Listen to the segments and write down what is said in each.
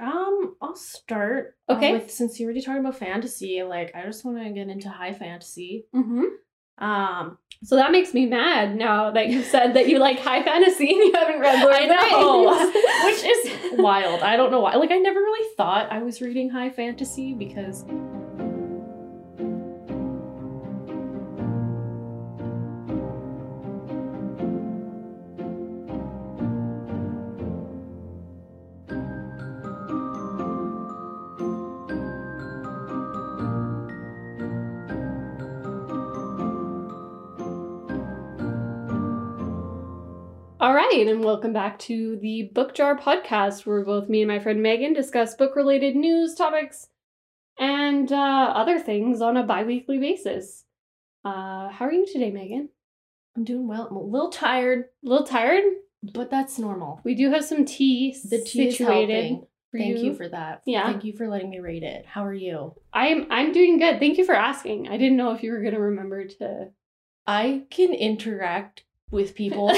Um, I'll start. uh, Okay. with since you already talking about fantasy, like I just want to get into high fantasy. Mm-hmm. Um, So that makes me mad now that you said that you like high fantasy and you haven't read Lord I the know, which is wild. I don't know why. Like I never really thought I was reading high fantasy because right, and welcome back to the Book Jar podcast, where both me and my friend Megan discuss book related news, topics, and uh, other things on a bi weekly basis. Uh, how are you today, Megan? I'm doing well. I'm a little tired, A little tired? but that's normal. We do have some tea The tea is situated. helping. for Thank you for that. Yeah. Thank you for letting me rate it. How are you? I'm I'm doing good. Thank you for asking. I didn't know if you were gonna remember to. I can interact with people. I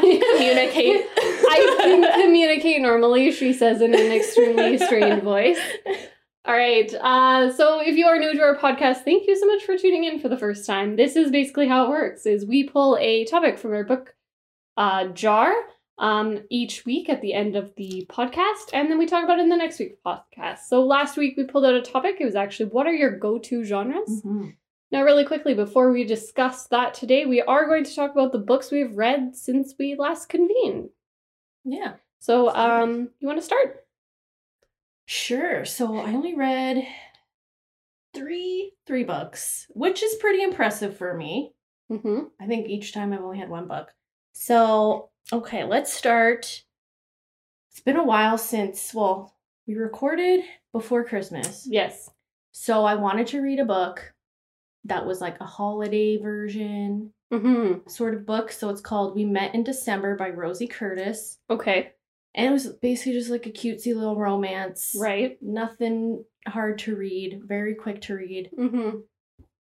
can communicate. I can communicate normally. She says in an extremely strained voice. All right. Uh, so if you are new to our podcast, thank you so much for tuning in for the first time. This is basically how it works: is we pull a topic from our book uh, jar um, each week at the end of the podcast, and then we talk about it in the next week's podcast. So last week we pulled out a topic. It was actually what are your go-to genres? Mhm. Now, really quickly, before we discuss that today, we are going to talk about the books we've read since we last convened. Yeah. So, um, you want to start? Sure. So I only read three three books, which is pretty impressive for me. Mm-hmm. I think each time I've only had one book. So, okay, let's start. It's been a while since, well, we recorded before Christmas. Yes. So I wanted to read a book that was like a holiday version Mm-hmm. sort of book. So it's called We Met in December by Rosie Curtis. Okay. And it was basically just like a cutesy little romance. Right. Nothing hard to read, very quick to read. Mm-hmm.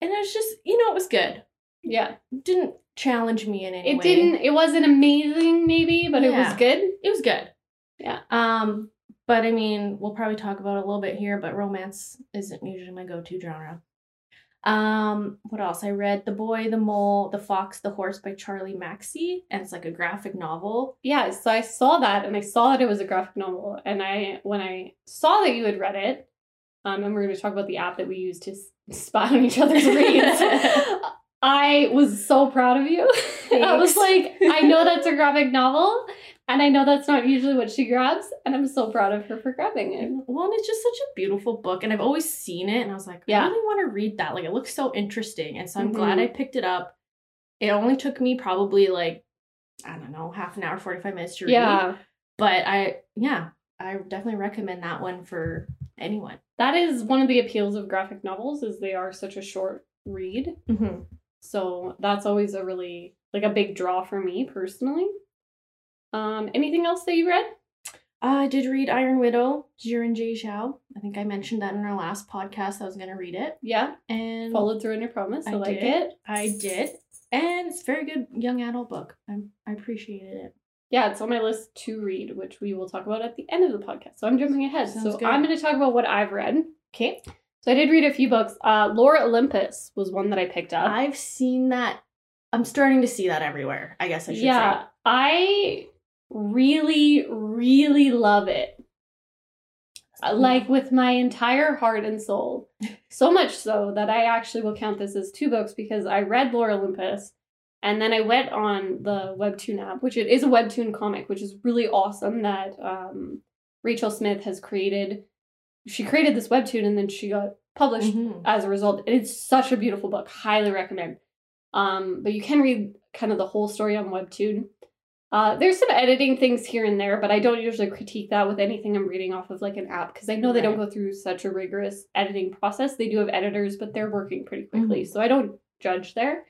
And it was just, you know, it was good. Yeah. Didn't challenge me in any It way. didn't. It wasn't amazing, maybe, but it was good. It was good. Yeah. Um, but I mean, we'll probably talk about it a little bit here, but romance isn't usually my go-to genre. Um, what else? I read The Boy, the Mole, the Fox, the Horse by Charlie Mackesy, and it's like a graphic novel. Yeah. So I saw that, and I saw that it was a graphic novel, and I when I saw that you had read it, um, and we're going to talk about the app that we use to spy on each other's reads. I was so proud of you. I was like, I know that's a graphic novel, and I know that's not usually what she grabs, and I'm so proud of her for grabbing it. Well, and it's just such a beautiful book, and I've always seen it, and I was like, Yeah. I really want to read that. Like, it looks so interesting, and so I'm Mhm. glad I picked it up. It only took me probably like, I don't know, half an hour, 45 minutes to read. Yeah, But I, yeah, I definitely recommend that one for anyone. that is one of the appeals of graphic novels is they are such a short read. Mm-hmm. So that's always a really like a big draw for me personally. Um, anything else that you read? I did read Iron Widow, Xiran Jay Zhao. I think I mentioned that in our last podcast. I was going to read it. Yeah, And followed through on your promise. I, I like did. it. I did. And it's a very good young adult book. I, I appreciated it. Yeah, it's on my list to read, which we will talk about at the end of the podcast. So I'm jumping ahead. Sounds so good. I'm going to talk about what I've read. Okay. So I did read a few books. Uh, Lore Olympus was one that I picked up. I've seen that. I'm starting to see that everywhere, I guess I should yeah, say. I really, really love it. Uh, Like with my entire heart and soul. So much so that I actually will count this as two books because I read Lore Olympus and then I went on the Webtoon app, which it is a Webtoon comic, which is really awesome that um, Rachel Smythe has created. She created this Webtoon and then she got published Mhm. as a result. And it's such a beautiful book. Highly recommend. Um, but you can read kind of the whole story on Webtoon. Uh, there's some editing things here and there, but I don't usually critique that with anything I'm reading off of like an app because I know they don't go through such a rigorous editing process. They do have editors, but they're working pretty quickly, Mhm. so I don't judge there.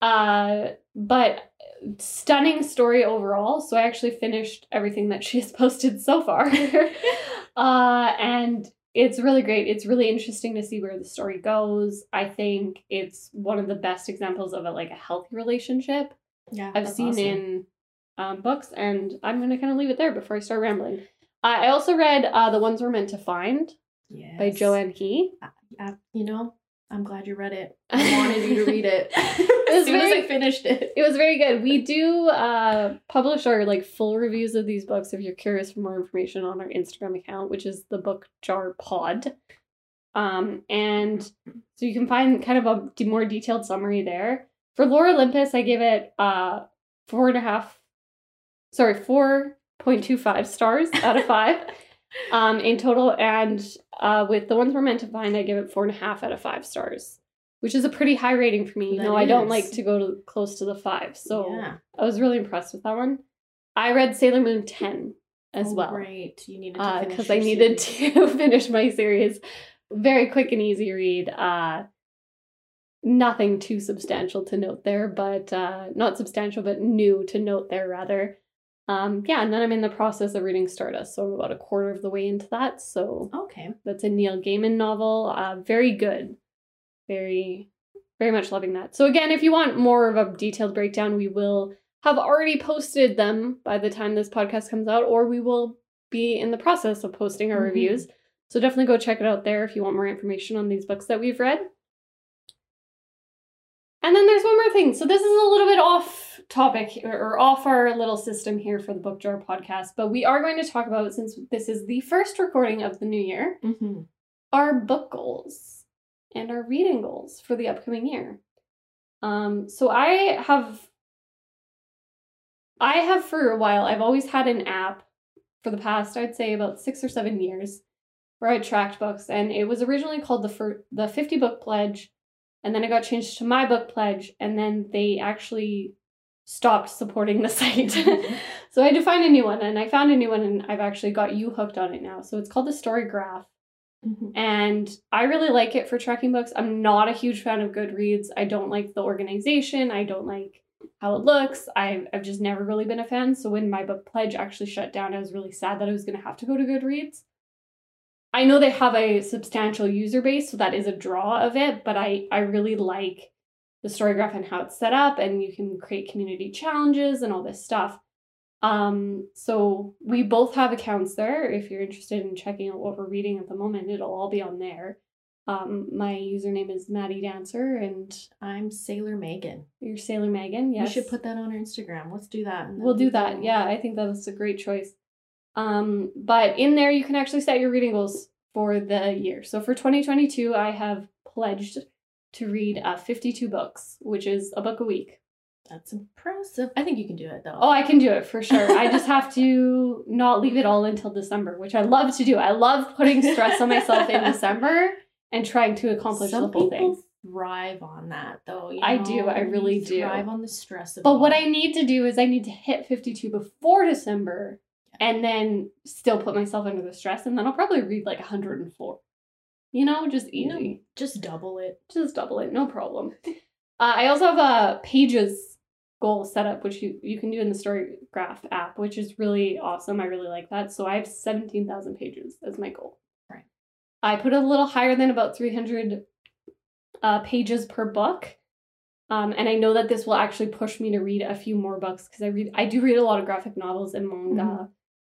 Uh, but stunning story overall. So I actually finished everything that she has posted so far. uh, and it's really great. It's really interesting to see where the story goes. I think it's one of the best examples of a like a healthy relationship Yeah. I've seen awesome. in um, books, and I'm gonna kind of leave it there before I start rambling. I I also read uh, The Ones We're Meant to Find Yes. by Joan He. Uh, you know, I'm glad you read it. I wanted you to read it as soon as I finished it. It was very good. We do uh, publish our like full reviews of these books if you're curious for more information on our Instagram account, which is the Book Jar Pod. Um, and so you can find kind of a more detailed summary there. For Lore Olympus, I gave it uh four and a half, sorry, four point two five stars out of five, um, in total. And uh, with the ones we're meant to find, I give it four and a half out of five stars, which is a pretty high rating for me. You know, I don't like to go to close to the five, so yeah. I was really impressed with that one. I read Sailor Moon ten as Oh, well Right. You needed to finish because I needed series. to finish my series. Very quick and easy read. Uh, nothing too substantial to note there, but uh, not substantial, but new to note there rather. Um, yeah, and then I'm in the process of reading Stardust, so I'm about a quarter of the way into that. So Okay. that's a Neil Gaiman novel. Uh, very good. Very, very much loving that. So, again, if you want more of a detailed breakdown, we will have already posted them by the time this podcast comes out, or we will be in the process of posting our Mhm. reviews. So, definitely go check it out there if you want more information on these books that we've read. And then there's one more thing. So, this is a little bit off topic or- off our little system here for the Book Jar podcast, but we are going to talk about, since this is the first recording of the new year, Mm-hmm. our book goals and our reading goals for the upcoming year. Um, so I have I have for a while, I've always had an app for the past, I'd say about six or seven years, where I tracked books, and it was originally called the the 50 book pledge, and then it got changed to my book pledge, and then they actually stopped supporting the site. so I had to find a new one, and I found a new one, and I've actually got you hooked on it now. So it's called the Story Graph Mm-hmm. and I really like it for tracking books. I'm not a huge fan of Goodreads. I don't like the organization. I don't like how it looks. I've, I've just never really been a fan. So when my book pledge actually shut down, I was really sad that I was going to have to go to Goodreads. I know they have a substantial user base, so that is a draw of it, but I, I really like the story graph and how it's set up, and you can create community challenges and all this stuff. Um, so we both have accounts there. If you're interested in checking out what we're reading at the moment, it'll all be on there. Um, my username is Maddie Dancer, and I'm Sailor Megan. you're Sailor Megan. Yes, We should put that on our Instagram. Let's do that. We'll do that. Yeah, I think that's a great choice. Um, but in there, you can actually set your reading goals for the year. So for 2022, I have pledged to read uh, 52 books, which is a book a week. That's impressive. I think you can do it though. Oh, I can do it for sure. I just have to not leave it all until December, which I love to do. I love putting stress on myself in December and trying to accomplish Some the whole people thing. thrive on that though. you I do. I really You do. Thrive on the stress of But what. I need to do is I need to hit 52 before December and then still put myself under the stress and then I'll probably read like 104. You know, just You know, just double it. Just double it, no problem. Uh, I also have a pages goal set up, which you, you can do in the Story Graph app, which is really awesome. I really like that. So I have 17,000 pages as my goal. Right. I put it a little higher than about 300 uh, pages per book. Um, and I know that this will actually push me to read a few more books because I read I do read a lot of graphic novels and manga. Mhm.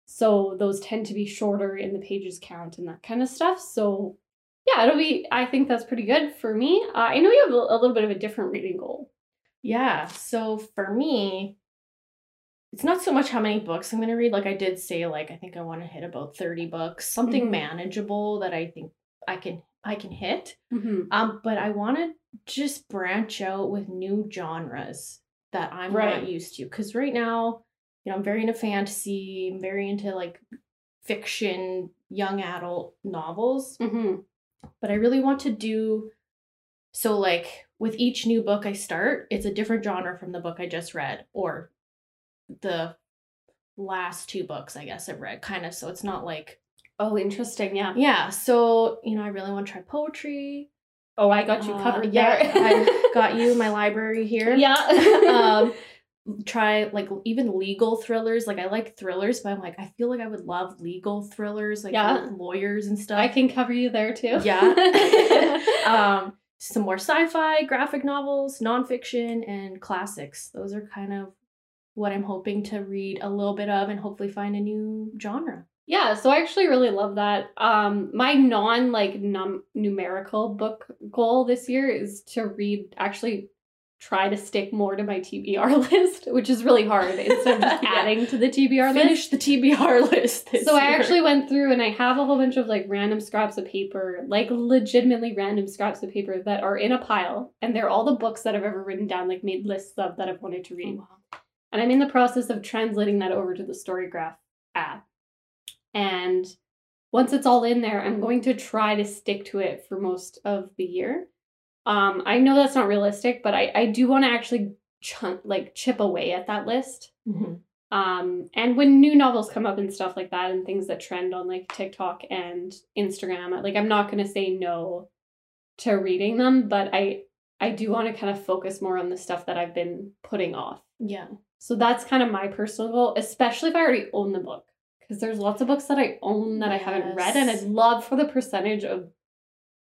So those tend to be shorter in the pages count and that kind of stuff. So yeah, it'll be I think that's pretty good for me. Uh, I know you have a, a little bit of a different reading goal. Yeah. So for me, it's not so much how many books I'm going to read. Like I did say, like I think I want to hit about 30 books, something Mhm. manageable that I think I can I can hit. Mm-hmm. Um, but I want to just branch out with new genres that I'm Right. not used to. Because right now, you know, I'm very into fantasy. I'm very into like fiction, young adult novels. Mm-hmm. But I really want to do so. Like with each new book I start, it's a different genre from the book I just read, or the last two books I guess I've read. Kind of. So it's not like Oh, interesting. Yeah. yeah. So you know, I really want to try poetry. Oh, I got you Uh, covered yeah. I got you my library here. Yeah. um, try like even legal thrillers. Like I like thrillers, but I'm like I feel like I would love legal thrillers, like Yeah. lawyers and stuff. I can cover you there too. Yeah. um, some more sci-fi, graphic novels, nonfiction, and classics. Those are kind of what I'm hoping to read a little bit of and hopefully find a new genre. Yeah, so I actually really love that. Um, my non like num- numerical book goal this year is to read actually try to stick more to my TBR list, which is really hard instead of just Yeah. adding to the TBR list. Finish the TBR list. This So I year. actually went through and I have a whole bunch of like random scraps of paper, like legitimately random scraps of paper that are in a pile, and they're all the books that I've ever written down, like made lists of that I've wanted to read. Oh, wow. And I'm in the process of translating that over to the Storygraph app. And once it's all in there, I'm going to try to stick to it for most of the year. Um, I know that's not realistic, but I, I do want to actually chunk like chip away at that list. Mhm. Um, and when new novels come up and stuff like that, and things that trend on like TikTok and Instagram, like I'm not gonna say no to reading them, but I I do want to kind of focus more on the stuff that I've been putting off. Yeah. So that's kind of my personal goal, especially if I already own the book. Because there's lots of books that I own that I haven't read, and I'd love for the percentage of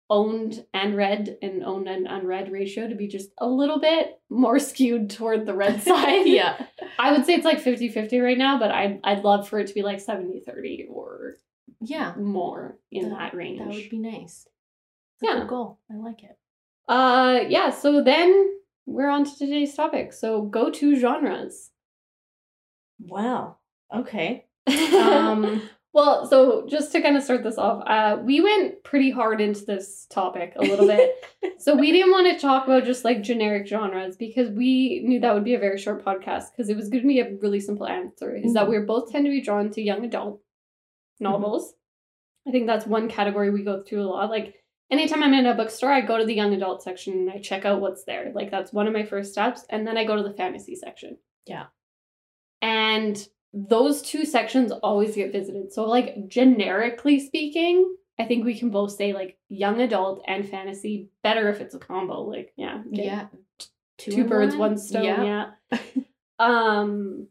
owned and red and owned and unread ratio to be just a little bit more skewed toward the red side. yeah. I would say it's like 50 50 right now, but I'd, I'd love for it to be like 70 30 or Yeah. more in That- that range. That would be nice. Yeah. Yeah. Goal. I like it. Uh, yeah, so then we're on to today's topic. So go to genres. Wow. Okay. Um, well, so just to kind of start this off, uh, we went pretty hard into this topic a little bit. so we didn't want to talk about just like generic genres because we knew that would be a very short podcast because it was going to be a really simple answer is that Mhm. we're both tend to be drawn to young adult novels. I think that's one category we go through a lot. Like anytime I'm in a bookstore, I go to the young adult section and I check out what's there. Like that's one of my first steps. And then I go to the fantasy section. Yeah. And those two sections always get visited. So, like, generically speaking, I think we can both say like young adult and fantasy better if it's a combo. Like, yeah, Yeah. two, in birds, one stone. Yeah. Yeah. um,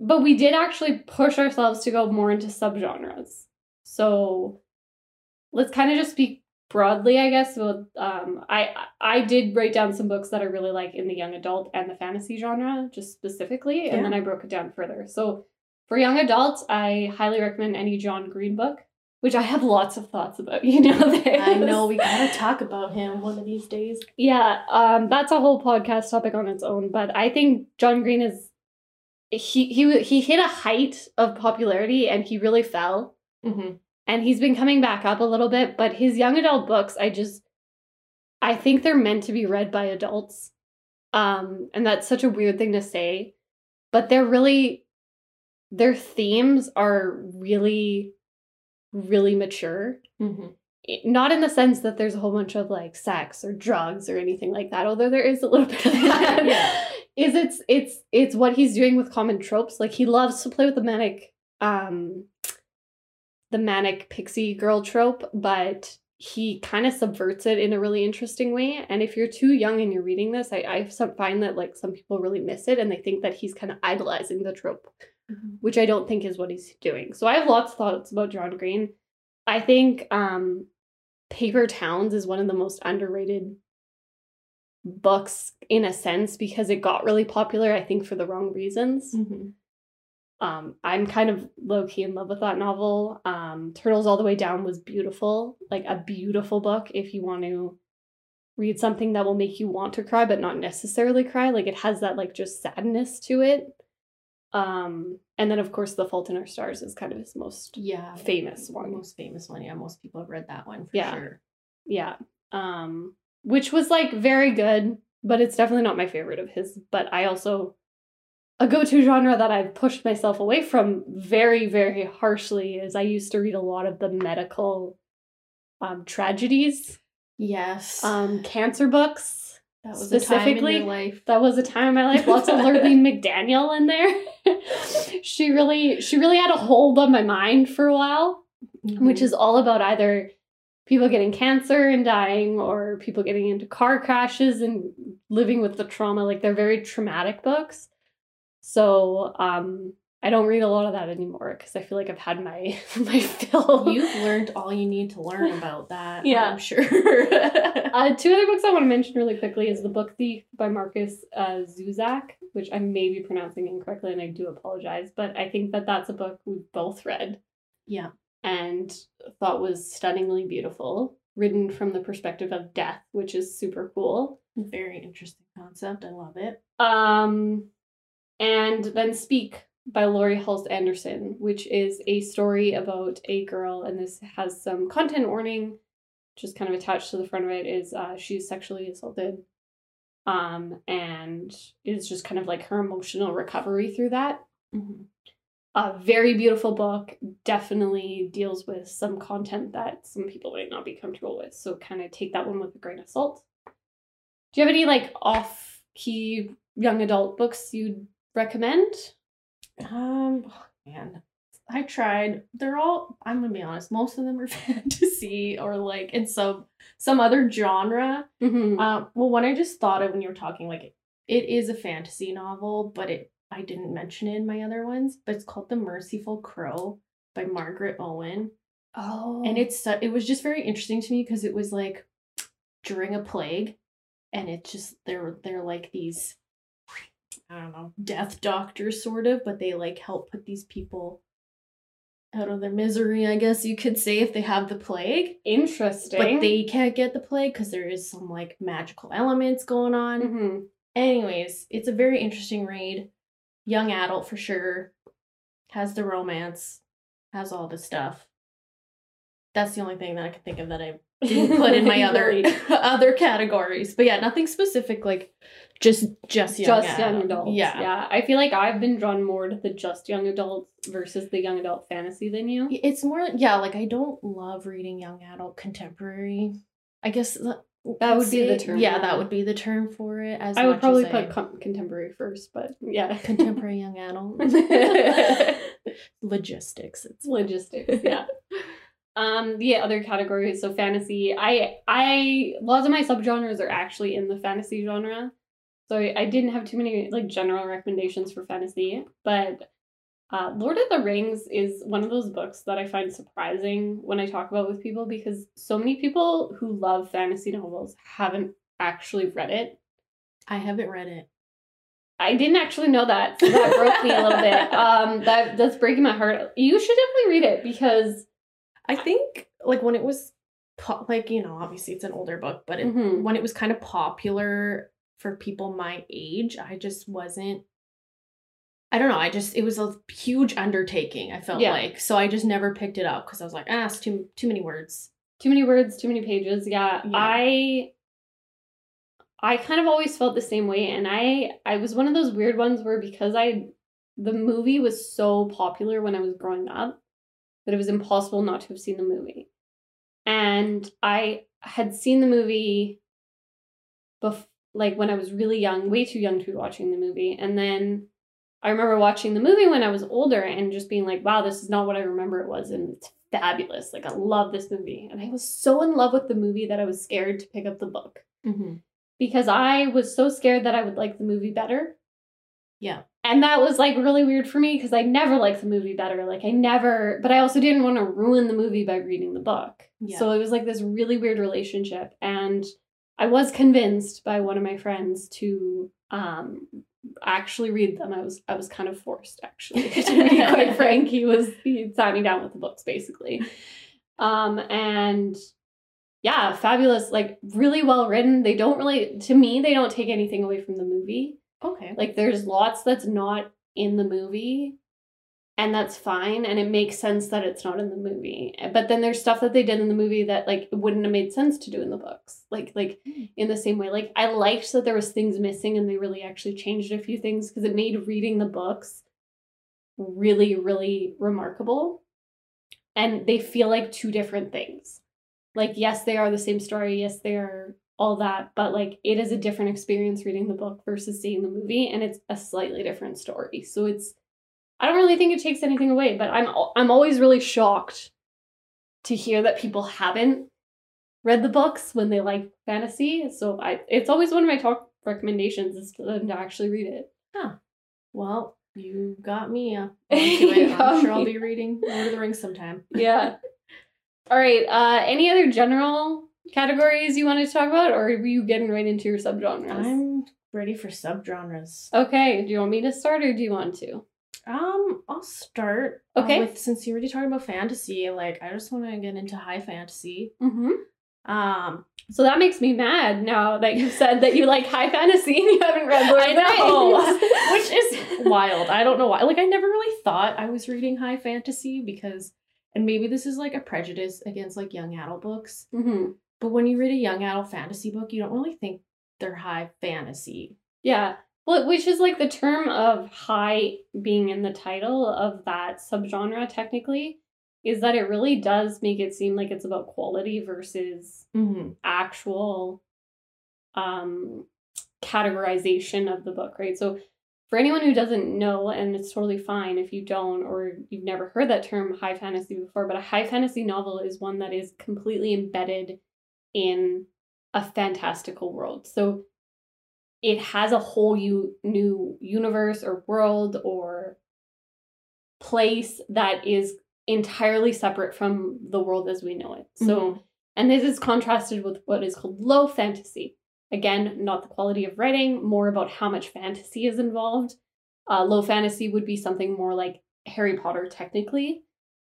but we did actually push ourselves to go more into subgenres. So let's kind of just speak broadly, I guess. So, um, I I did write down some books that I really like in the young adult and the fantasy genre, just specifically, and Yeah. then I broke it down further. So for young adults, I highly recommend any John Green book, which I have lots of thoughts about. You know this. I know we gotta talk about him one of these days. Yeah, um, that's a whole podcast topic on its own. But I think John Green is he he he hit a height of popularity and he really fell. Mm-hmm. And he's been coming back up a little bit. But his young adult books, I just I think they're meant to be read by adults. Um, and that's such a weird thing to say, but they're really their themes are really really mature Mm-hmm. not in the sense that there's a whole bunch of like sex or drugs or anything like that although there is a little bit of that Yeah. is it's it's it's what he's doing with common tropes like he loves to play with the manic um the manic pixie girl trope but he kind of subverts it in a really interesting way and if you're too young and you're reading this i i find that like some people really miss it and they think that he's kind of idolizing the trope Mm-hmm. which I don't think is what he's doing. So I have lots of thoughts about John Green. I think um, Paper Towns is one of the most underrated books in a sense because it got really popular, I think, for the wrong reasons. Mm-hmm. Um, I'm kind of low key in love with that novel. Um, Turtles All the Way Down was beautiful, like a beautiful book if you want to read something that will make you want to cry but not necessarily cry. Like it has that like just sadness to it. Um, and then of course The Fault in Our Stars is kind of his most Yeah. famous one. most famous one. Yeah, most people have read that one for Yeah. sure. Yeah. Um, which was like very good, but it's definitely not my favorite of his. But I also a go-to genre that I've pushed myself away from very, very harshly is I used to read a lot of the medical um tragedies, Yes. um, cancer books. that was a time in specifically-. That was a time in my life. Lots of Lurlene McDaniel in there. she really she really had a hold on my mind for a while which Mm-hmm. is all about either people getting cancer and dying or people getting into car crashes and living with the trauma like they're very traumatic books so um I don't read a lot of that anymore because I feel like I've had my my fill. You've learned all you need to learn about that. Yeah. I'm sure. Uh, two other books I want to mention really quickly is The Book Thief by Markus uh, Zusak, which I may be pronouncing incorrectly and I do apologize, but I think that that's a book we've both read yeah. and thought was stunningly beautiful, written from the perspective of death, which is super cool. Very interesting concept. I love it. Um, and then Speak by Laurie Halse Anderson, which is a story about a girl, and this has some content warning, just kind of attached to the front of it. Is uh, she's sexually assaulted, um, and it's just kind of like her emotional recovery through that. Mhm. A very beautiful book. Definitely deals with some content that some people might not be comfortable with. So kind of take that one with a grain of salt. Do you have any like off key young adult books you'd recommend? Um, oh, man, I tried. They're all. I'm gonna be honest. Most of them are fantasy or like in some some other genre. Mm-hmm. Um, well, one I just thought of when you were talking, like it is a fantasy novel, but it I didn't mention it in my other ones. But it's called The Merciful Crow by Margaret Owen, oh, and it's it was just very interesting to me because it was like during a plague, and it just they're they're like these I don't know death doctors sort of, but they like help put these people out of their misery, I guess you could say, if they have the plague. interesting. But they can't get the plague because there is some like magical elements going on. hmm Anyways, it's a very interesting read. Young adult for sure. Has the romance, has all the stuff. That's the only thing that I can think of that I didn't put in my other other categories. But yeah, nothing specific like just just young just young adult. adults. Yeah. yeah. I feel like I've been drawn more to the just young adults versus the young adult fantasy than you. It's more yeah, like I don't love reading young adult contemporary. I guess that, would be the term, Yeah, that would be the term for it. As I would probably put con- contemporary first, but yeah, contemporary young adult logistics. It's logistics. Yeah. Um, the other categories, so fantasy. I I lots of my subgenres are actually in the fantasy genre, so I, didn't have too many like general recommendations for fantasy, but. Uh, Lord of the Rings is one of those books that I find surprising when I talk about with people because so many people who love fantasy novels haven't actually read it. I haven't read it. I didn't actually know that, so that broke me a little bit. Um, that that's breaking my heart. You should definitely read it because I think like when it was po- like you know obviously it's an older book, but it, Mhm. when it was kind of popular for people my age, I just wasn't. I don't know. I just it was a huge undertaking. I felt Yeah. like so I just never picked it up because I was like, ah, it's too too many words. too many words, too many pages. Yeah, Yeah. I I kind of always felt the same way, and I I was one of those weird ones where because I the movie was so popular when I was growing up that it was impossible not to have seen the movie, and I had seen the movie bef- like when I was really young, way too young to be watching the movie, and then. I remember watching the movie when I was older and just being like, wow, this is not what I remember it was. And it's fabulous. Like, I love this movie. And I was so in love with the movie that I was scared to pick up the book Mm-hmm. because I was so scared that I would like the movie better. Yeah. And that was like really weird for me because I never liked the movie better. Like, I never, but I also didn't want to ruin the movie by reading the book. Yeah. So it was like this really weird relationship. And I was convinced by one of my friends to um actually read them. I was I was kind of forced actually to be quite frank. He was he sat me down with the books basically. Um and yeah, fabulous, like really well written. They don't really to me, they don't take anything away from the movie. Okay. Like there's lots that's not in the movie and that's fine and it makes sense that it's not in the movie. But then there's stuff that they did in the movie that like wouldn't have made sense to do in the books. Like like Hmm. in the same way. Like I liked that there was things missing and they really actually changed a few things because it made reading the books really really remarkable. And they feel like two different things. Like yes, they are the same story. Yes, they are all that, but like it is a different experience reading the book versus seeing the movie and it's a slightly different story. So it's I don't really think it takes anything away, but I'm I'm always really shocked to hear that people haven't read the books when they like fantasy. So I it's always one of my top recommendations is for them to actually read it. Huh. Well, You got me. Uh, onto. You got I'm sure I'll be reading Lord of the Rings sometime. Yeah. All right. Uh, any other general categories you wanted to talk about, or are you getting right into your subgenres? I'm ready for subgenres. Okay. Do you want me to start, or do you want to? Um, I'll start. uh, Okay. with since you already talked about fantasy, like I just want to get into high fantasy. Mm-hmm. Um, So that makes me mad now that you said that you like high fantasy and you haven't read Lord I of the know, Rings. which is wild. I don't know why. Like I never really thought I was reading high fantasy because, and maybe this is like a prejudice against like young adult books. Mm-hmm. But when you read a young adult fantasy book, you don't really think they're high fantasy. Yeah. Well, which is like the term of high being in the title of that subgenre, technically, is that it really does make it seem like it's about quality versus Mm-hmm. actual um categorization of the book, right? So for anyone who doesn't know, and it's totally fine if you don't or you've never heard that term high fantasy before, but a high fantasy novel is one that is completely embedded in a fantastical world. So it has a whole u- new universe or world or place that is entirely separate from the world as we know it. So Mhm. and this is contrasted with what is called low fantasy. Again, not the quality of writing, more about how much fantasy is involved. Uh, low fantasy would be something more like Harry Potter, technically,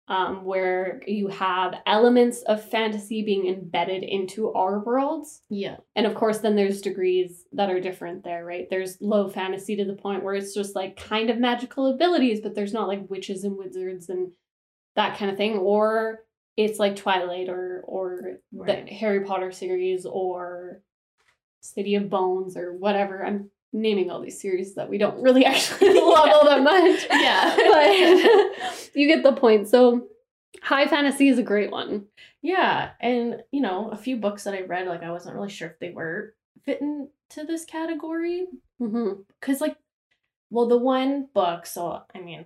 um, where you have elements of fantasy being embedded into our worlds. yeah. And of course, then there's degrees that are different there, right? There's low fantasy to the point where it's just like kind of magical abilities, but there's not like witches and wizards and that kind of thing. Or it's like Twilight or or Right. the Harry Potter series or City of Bones or whatever. I'm naming all these series that we don't really actually love all that much. Yeah. but you get the point. So high fantasy is a great one. Yeah, and you know, a few books that I read, like I wasn't really sure if they were fitting to this category. Mm-hmm. Cause like, well, the one book, so I mean,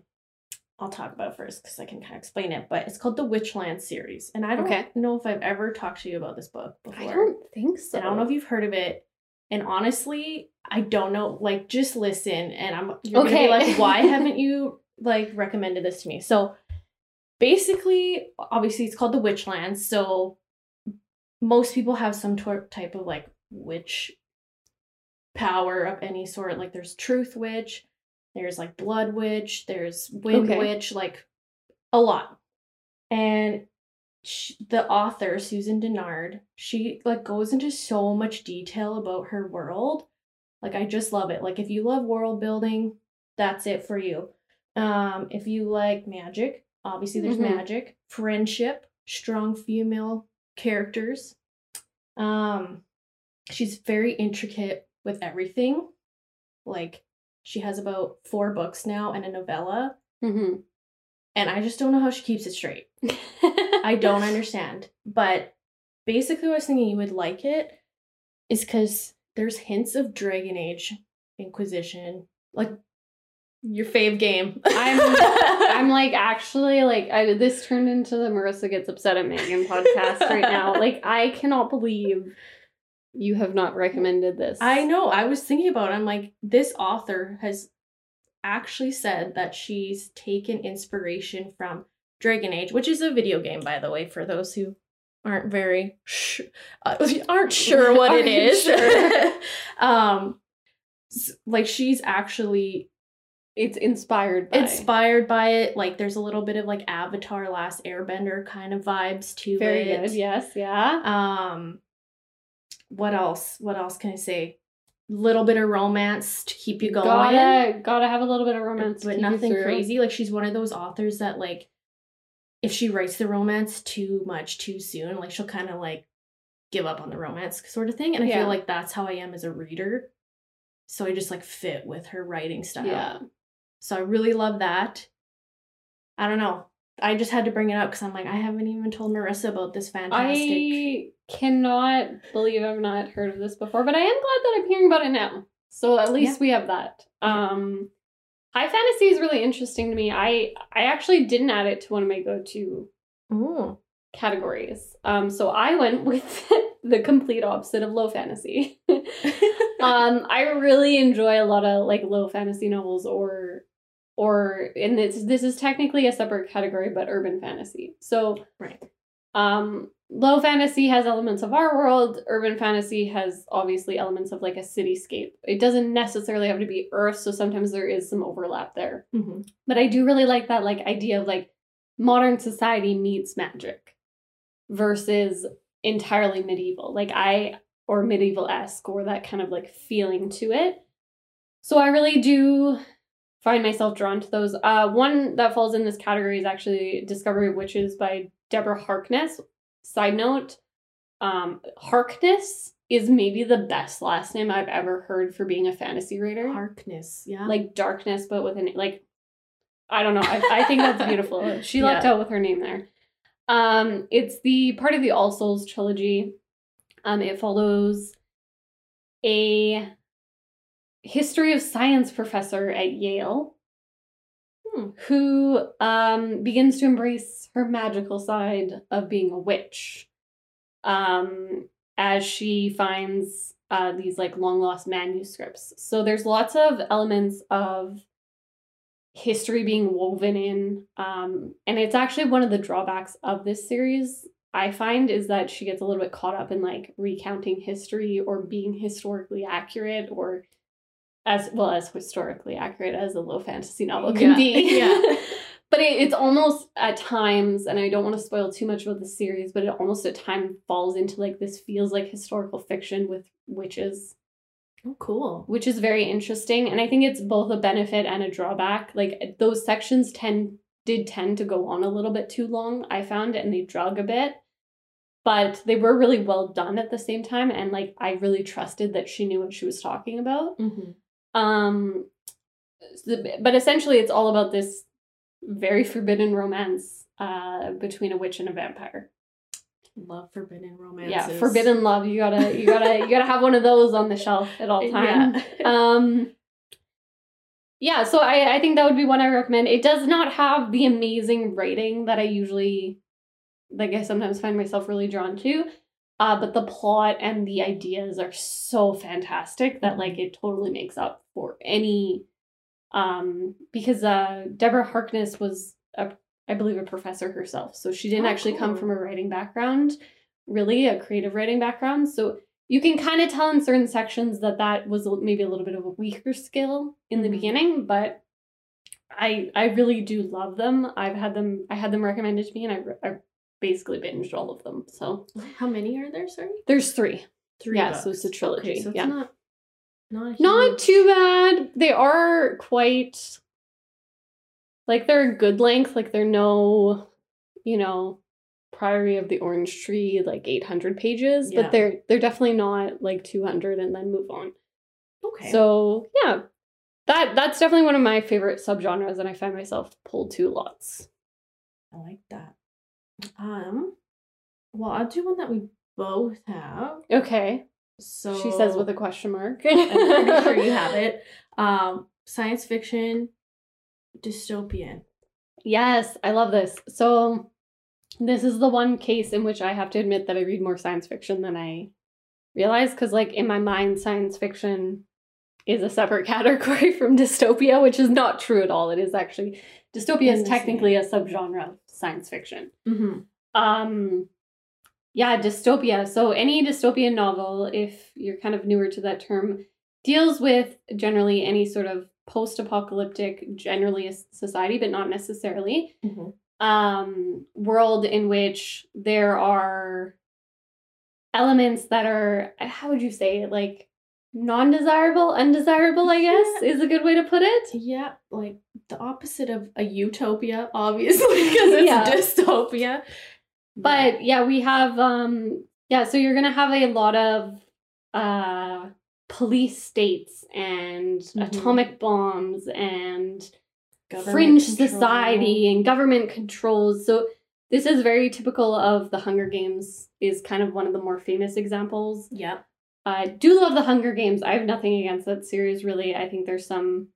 I'll talk about it first because I can kind of explain it, but it's called the Witchland series. And I don't Okay. know if I've ever talked to you about this book before. I don't think so. And I don't know if you've heard of it. And honestly, I don't know. Like, just listen, and I'm you're gonna Okay. be like, why haven't you like recommended this to me? So, basically, obviously, it's called the Witchlands. So, most people have some tor- type of like witch power of any sort. Like, there's Truth Witch, there's like Blood Witch, there's Wind Okay. Witch, like a lot. And sh the author Susan Dennard, she like goes into so much detail about her world. Like I just love it. Like if you love world building, that's it for you. Um if you like magic, obviously there's Mhm. magic, friendship, strong female characters. Um she's very intricate with everything. Like she has about 4 books now and a novella, Mm-hmm. and I just don't know how she keeps it straight. I don't understand. But basically, what I was thinking you would like it is because there's hints of Dragon Age Inquisition, like your fave game. I'm I'm like actually like I this turned into the Marissa gets upset at Megan podcast right now. Like I cannot believe you have not recommended this. I know. I was thinking about. It. I'm like, this author has actually said that she's taken inspiration from Dragon Age, which is a video game, by the way, for those who aren't very sh- uh, aren't sure what it is. Sure. um, like she's actually It's inspired by inspired by it. Like there's a little bit of like Avatar: Last Airbender kind of vibes to very it. good. Yes, yeah. Um, what else? What else can I say? Little bit of romance to keep you going, Gotta gotta have a little bit of romance, to but nothing crazy. Like she's one of those authors that like, if she writes the romance too much too soon, like she'll kind of like give up on the romance sort of thing. And I Yeah. feel like that's how I am as a reader. So I just like fit with her writing style. Yeah. So I really love that. I don't know. I just had to bring it up because I'm like, I haven't even told Marissa about this fantastic. I cannot believe I've not heard of this before, but I am glad that I'm hearing about it now. So at least Yeah. we have that. Um high fantasy is really interesting to me. I I actually didn't add it to one of my go-to Ooh. categories. Um so I went with the complete opposite of low fantasy. um I really enjoy a lot of like low fantasy novels or or and this this is technically a separate category, but urban fantasy. So Right. um low fantasy has elements of our world urban fantasy has obviously elements of like a cityscape. It doesn't necessarily have to be earth so sometimes there is some overlap there. Mm-hmm. but i do really like that like idea of like modern society meets magic versus entirely medieval. Like i or medieval-esque or that kind of like feeling to it. So i really do find myself drawn to those. Uh one that falls in this category is actually discovery of witches by deborah harkness side note um harkness is maybe the best last name i've ever heard for being a fantasy writer Harkness. Yeah. like darkness, but with an like I don't know. I, I think that's beautiful. She lucked Yeah. out with her name there. Um, it's the part of the All Souls trilogy. Um, it follows a history of science professor at Yale Hmm. who um begins to embrace her magical side of being a witch. Um, as she finds uh, these like long lost manuscripts. So there's lots of elements of history being woven in. Um, and it's actually one of the drawbacks of this series, I find, is that she gets a little bit caught up in like recounting history or being historically accurate or as well as historically accurate as a low fantasy novel can Yeah, be. yeah. but it, it's almost at times, and I don't want to spoil too much about the series, but it almost at times falls into like this feels like historical fiction with witches oh, cool. which is very interesting and i think it's both a benefit and a drawback like those sections tend did tend to go on a little bit too long i found and they drug a bit but they were really well done at the same time and like i really trusted that she knew what she was talking about Mm-hmm. Um but essentially it's all about this very forbidden romance uh between a witch and a vampire. Love forbidden romance. yeah forbidden love. You gotta you gotta you gotta have one of those on the shelf at all times Yeah. um yeah so I, I think that would be one i recommend. It does not have the amazing writing that i usually like i sometimes find myself really drawn to uh, but the plot and the ideas are so fantastic that like it totally makes up for any um because uh deborah harkness was a i believe a professor herself. So she didn't Oh, actually come from a writing background really a creative writing background. So you can kind of tell in certain sections that that was maybe a little bit of a weaker skill in the Mhm. beginning but i i really do love them. I've had them i had them recommended to me and i, I basically binged all of them so How many are there? Sorry. there's three Three. Yeah, so it's a trilogy, Okay, so it's yeah. not not not too bad they are quite like they're a good length like they're no you know priory of the orange tree like 800 pages Yeah. but they're they're definitely not like 200 and then move on Okay. So yeah, that that's definitely one of my favorite subgenres, and I find myself pulled to lots. I like that. Um. Well, I'll do one that we both have. Okay, So she says with a question mark. I'm pretty sure you have it. Um, science fiction, dystopian. Yes, I love this. So this is the one case in which I have to admit that I read more science fiction than I realize, because like in my mind, science fiction is a separate category from dystopia, which is not true at all. It is actually dystopia is technically a subgenre of science fiction. Mm-hmm. Um yeah, dystopia. So any dystopian novel, if you're kind of newer to that term, deals with generally any sort of post-apocalyptic, generally a society, but not necessarily, Mm-hmm. um, world in which there are elements that are how would you say it, like non-desirable, undesirable, I guess, is a good way to put it. Yeah, like the opposite of a utopia, obviously, because it's Yeah. dystopia. But yeah, we have um yeah, so you're gonna have a lot of uh police states and Mhm. atomic bombs and Government fringe control. society and government controls. So this is very typical of the Hunger Games is kind of one of the more famous examples. Yep. I do love the Hunger Games. I have nothing against that series really. I think there's some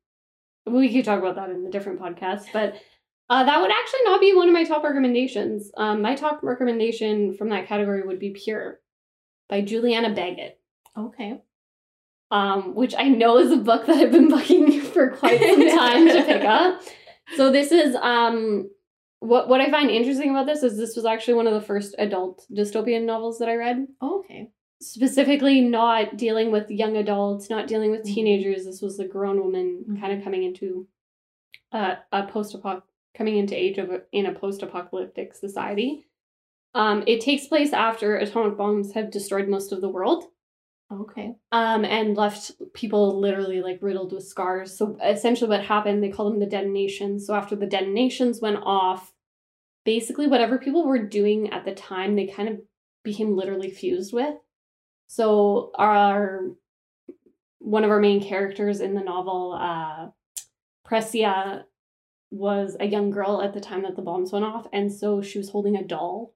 we could talk about that in a different podcast, but uh, that would actually not be one of my top recommendations. Um, my top recommendation from that category would be Pure by Julianna Baggott, Okay. um, which I know is a book that I've been bugging you for quite some time to pick up. So this is um what what I find interesting about this is this was actually one of the first adult dystopian novels that I read. Oh, okay. Specifically not dealing with young adults, not dealing with Mhm. teenagers. This was a grown woman Mhm. kind of coming into uh, a post coming into age of a, in a post apocalyptic society. Um, it takes place after atomic bombs have destroyed most of the world Okay. um, and left people literally like riddled with scars. So essentially, what happened, they call them the detonations. So after the detonations went off, basically whatever people were doing at the time, they kind of became literally fused with. So our one of our main characters in the novel, uh, Pressia, was a young girl at the time that the bombs went off, and so she was holding a doll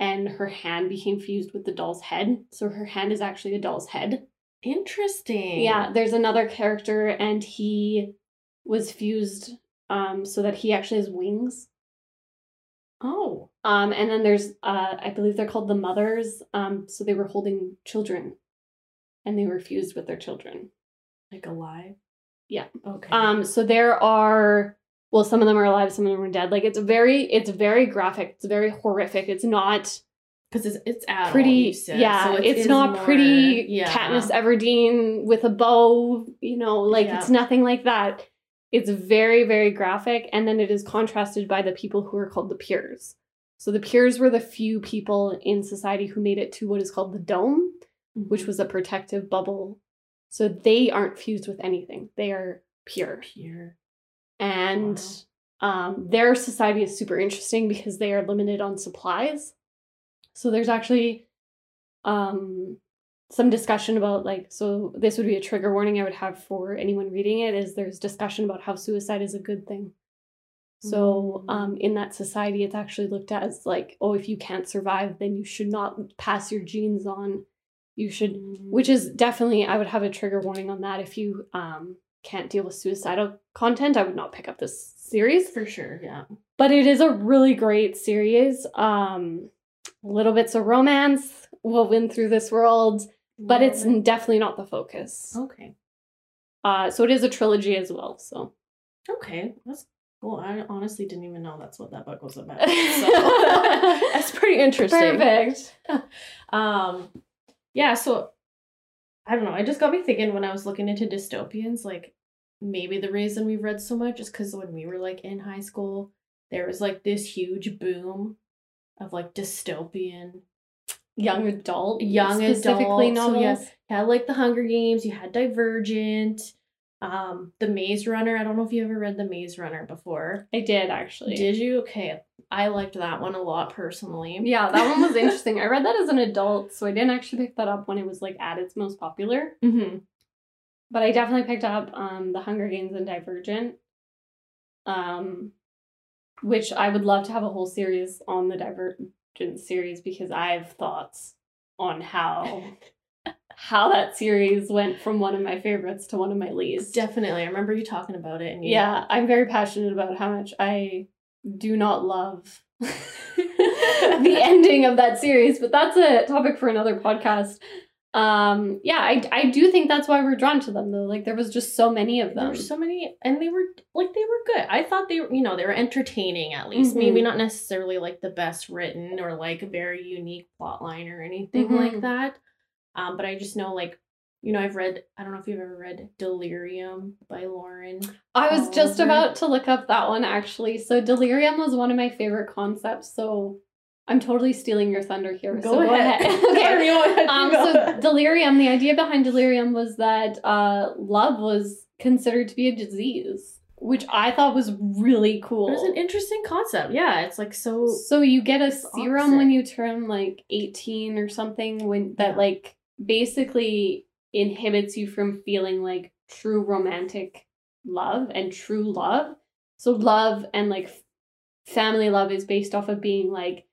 and her hand became fused with the doll's head. So her hand is actually a doll's head. Interesting. Yeah, there's another character and he was fused um so that he actually has wings. Oh. Um and then there's uh I believe they're called the mothers. Um so they were holding children and they were fused with their children. Like alive. Yeah. Okay. Um so there are well some of them are alive, some of them are dead. Like it's very it's very graphic. It's very horrific. It's not because it's it's adult, pretty said, yeah so it it's is not more- pretty yeah. Katniss Everdeen with a bow you know like Yeah. it's nothing like that it's very very graphic and then it is contrasted by the people who are called the pures so the pures were the few people in society who made it to what is called the dome which Mhm. was a protective bubble so they aren't fused with anything they are pure pure. and um, their society is super interesting because they are limited on supplies. So there's actually um, some discussion about like so this would be a trigger warning I would have for anyone reading it is there's discussion about how suicide is a good thing. So Mm. um, in that society, it's actually looked at as like, oh, if you can't survive, then you should not pass your genes on. You should Mm. which is definitely I would have a trigger warning on that. If you um can't deal with suicidal content, I would not pick up this series. for sure. Yeah. But it is a really great series. Um little bits of romance woven through this world, but it's definitely not the focus. okay. Uh so it is a trilogy as well. So Okay. That's cool. I honestly didn't even know that's what that book was about. So that's pretty interesting. perfect. Um, yeah, so I don't know. I just got me thinking when I was looking into dystopians, like maybe the reason we've read so much is because when we were like in high school, there was like this huge boom of like dystopian Young adult, young specifically adult. So novels. yes, you had like the Hunger Games, you had Divergent, um, the Maze Runner. I don't know if you ever read the Maze Runner before. I did actually. Did you? Okay. I liked that one a lot personally. Yeah, that one was interesting. I read that as an adult, so I didn't actually pick that up when it was like at its most popular. Mm-hmm. But I definitely picked up um The Hunger Games and Divergent. Um which I would love to have a whole series on the Series because I have thoughts on how how that series went from one of my favorites to one of my least. Definitely. I remember you talking about it and you Yeah, I'm very passionate about how much I do not love the ending of that series, but that's a topic for another podcast. Um, yeah, I I do think that's why we're drawn to them though. Like there was just so many of There them. were so many, and they were like they were good. I thought they were, you know, they were entertaining at least. Maybe Mhm. not necessarily like the best written or like a very unique plot line or anything Mhm. like that. Um, but I just know like, you know, I've read. I don't know if you've ever read Delirium by Lauren. I was just about to look up that one actually. So delirium was one of my favorite concepts. So I'm totally stealing your thunder here. so ahead. okay. Go ahead. Um, so delirium, the idea behind delirium was that uh, love was considered to be a disease, which I thought was really cool. it was an interesting concept. Yeah, it's like so. So you get a serum opposite. when you turn like 18 or something when that Yeah. like basically inhibits you from feeling like true romantic love and true love. So love and like family love is based off of being like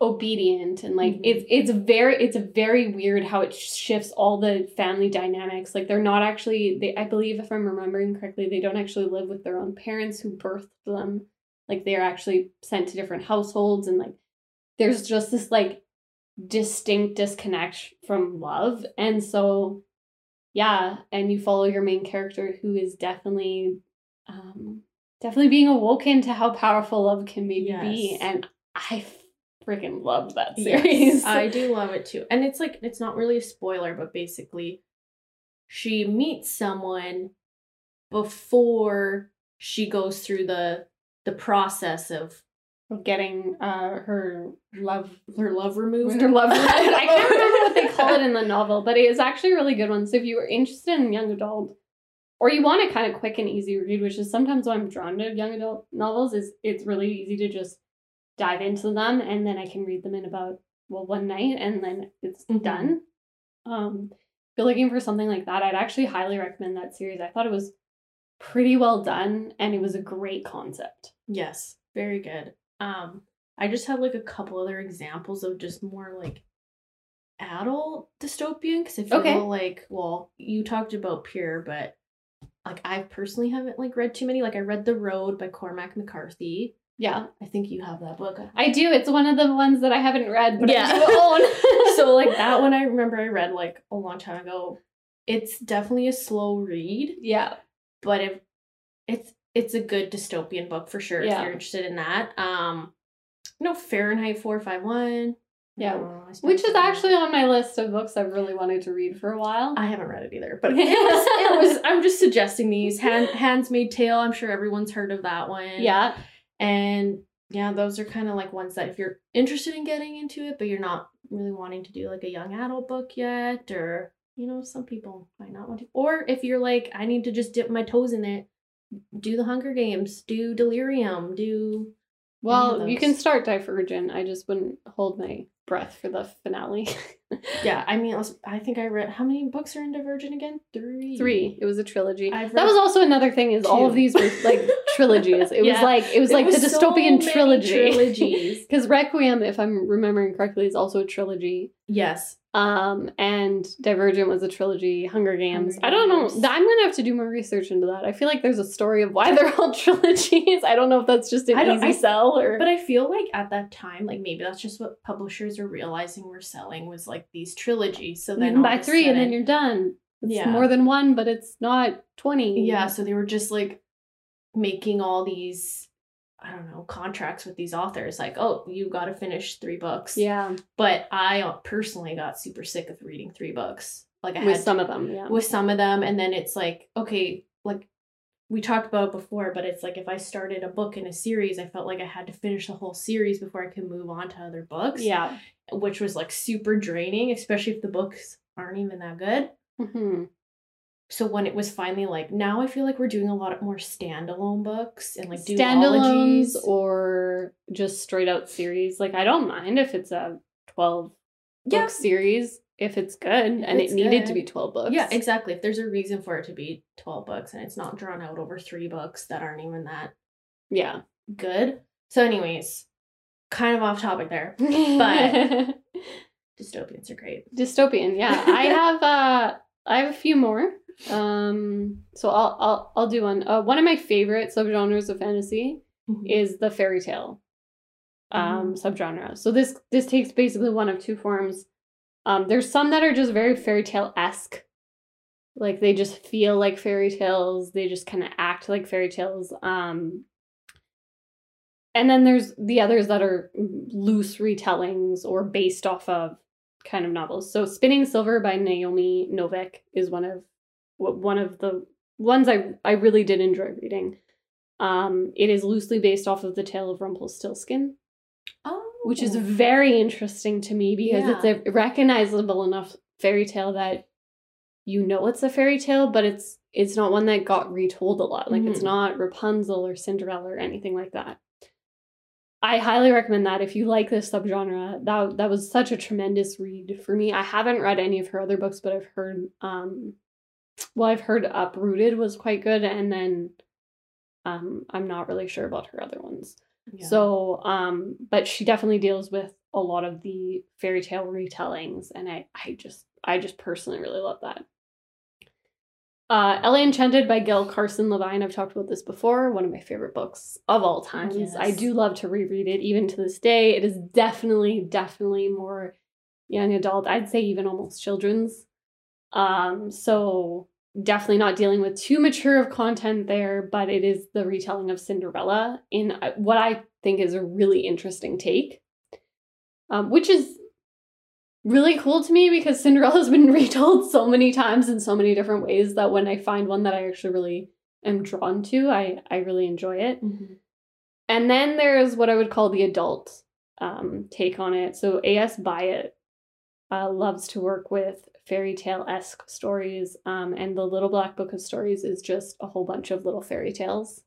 obedient and like Mhm. it's it's very it's very weird how it shifts all the family dynamics like they're not actually they I believe if I'm remembering correctly they don't actually live with their own parents who birthed them like they're actually sent to different households and like there's just this like distinct disconnect from love and so yeah, and you follow your main character who is definitely um definitely being awoken to how powerful love can maybe be. And I freaking love that Yes, series. I do love it too. And it's like it's not really a spoiler, but basically she meets someone before she goes through the the process of of getting uh her love her love removed. her love removed. I can't remember what they call it in the novel, but it is actually a really good one. So if you are interested in young adult or you want a kind of quick and easy read, which is sometimes why I'm drawn to young adult novels, is it's really easy to just dive into them and then I can read them in about well one night and then it's Mhm. done. Um if you're looking for something like that, I'd actually highly recommend that series. I thought it was pretty well done and it was a great concept. Yes, very good. Um, I just had like a couple other examples of just more like adult dystopian because I feel Okay. like well, you talked about Pure, but like I personally haven't like read too many. Like I read The Road by Cormac McCarthy. Yeah, I think you have that book. I do. It's one of the ones that I haven't read, but Yeah. I do own. so like that one I remember I read like a long time ago. It's definitely a slow read, yeah, but if it's it's a good dystopian book for sure Yeah. if you're interested in that. Um you know Fahrenheit 451. Yeah. Oh, which is actually on my list of books I've really wanted to read for a while. I haven't read it either, but it was, it was I'm just suggesting these. Hand, Handmaid's Tale, I'm sure everyone's heard of that one. yeah, And yeah, those are kind of like ones that if you're interested in getting into it, but you're not really wanting to do like a young adult book yet, or you know, some people might not want to. Or if you're like, I need to just dip my toes in it, do the Hunger Games, do Delirium, do well, you can start Divergent. I just wouldn't hold my breath for the finale. yeah. I mean, I, think I read how many books are in Divergent again? Three. Three. It was a trilogy. That was also another thing. Is all of these were like trilogies. It was like it was There like the was so dystopian many trilogy. Because Requiem, if I'm remembering correctly, is also a trilogy. Yes. Um, and Divergent was a trilogy. Hunger Games. Hunger I don't know. Games. I'm gonna have to do more research into that. I feel like there's a story of why they're all trilogies. I don't know if that's just an I don't- easy I- sell or. But I feel like at that time, like maybe that's just what publishers are realizing we're selling was like these trilogies. So you then can all buy of a three and then you're done. It's Yeah. more than one, but it's not twenty. yeah. So they were just like making all these, I don't know, contracts with these authors. Like, oh, you got to finish three books. Yeah. But I uh, personally got super sick of reading three books. Like I With had some of them, yeah. with some of them, and then it's like okay, like we talked about it before, but it's like if I started a book in a series, I felt like I had to finish the whole series before I could move on to other books. Yeah. which was like super draining, especially if the books aren't even that good. hmm So when it was finally like now I feel like we're doing a lot more standalone books and like Standalones duologies. or just straight out series. Like I don't mind if it's a twelve Yeah. book series if it's good and it it's needed to be twelve books. Yeah, exactly. If there's a reason for it to be 12 books and it's not drawn out over three books that aren't even that Yeah. good. So, anyways, kind of off topic there. But Dystopians are great. dystopian, yeah. I have uh I have a few more. Um so I'll I'll I'll do one. Uh, one of my favorite subgenres of fantasy is the fairy tale um Mm. subgenre. So this this takes basically one of two forms. Um there's some that are just very fairy tale esque. Like they just feel like fairy tales, they just kind of act like fairy tales. Um and then there's the others that are loose retellings or based off of kind of novels. So Spinning Silver by Naomi Novik is one of one of the ones I I really did enjoy reading. Um, it is loosely based off of the tale of Rumpelstiltskin, Oh. which is very interesting to me because it's a recognizable enough fairy tale that you know it's a fairy tale, but it's it's not one that got retold a lot. Like it's Mhm. not Rapunzel or Cinderella or anything like that. I highly recommend that if you like this subgenre. That that was such a tremendous read for me. I haven't read any of her other books, but I've heard um well, I've heard Uprooted was quite good and then um I'm not really sure about her other ones. Yeah. So, um, but she definitely deals with a lot of the fairy tale retellings, and I, I just, I just personally really love that. Uh, Ella Enchanted by Gail Carson Levine. I've talked about this before. One of my favorite books of all times. I do love to reread it, even to this day. It is definitely, definitely more young adult. I'd say even almost children's Um, so definitely not dealing with too mature of content there, but it is the retelling of Cinderella in uh, what I think is a really interesting take, um, which is really cool to me because Cinderella's been retold so many times in so many different ways that when I find one that I actually really am drawn to, I I really enjoy it. Mm-hmm. And then there's what I would call the adult um, take on it. So A.S. Byatt uh, loves to work with fairy tale esque stories, um, and the Little Black Book of Stories is just a whole bunch of little fairy tales.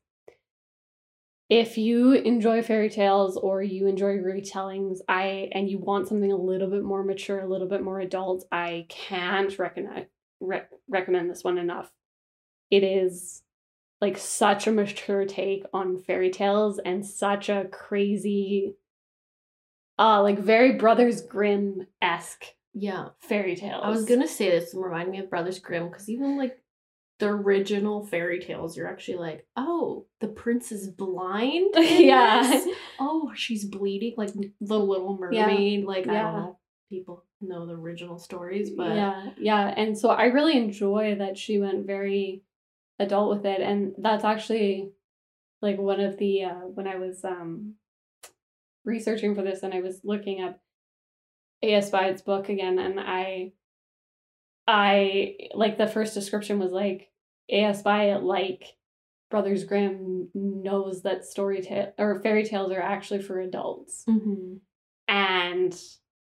If you enjoy fairy tales or you enjoy retellings, I and you want something a little bit more mature, a little bit more adult, I can't recommend re- recommend this one enough. It is like such a mature take on fairy tales and such a crazy uh like very brothers grimm esque Yeah. fairy tales I was gonna say this and remind me of Brothers Grimm because even like the original fairy tales, you're actually like, oh, the prince is blind. Yeah. this? Oh, she's bleeding, like the Little Yeah. Mermaid. Like I don't know, people know the original stories, but yeah yeah and so i really enjoy that she went very adult with it and that's actually like one of the uh when i was um researching for this and i was looking up A.S. Byatt's book again and i i like the first description was like A.S. Byatt like brothers grimm knows that story tale or fairy tales are actually for adults Mhm. and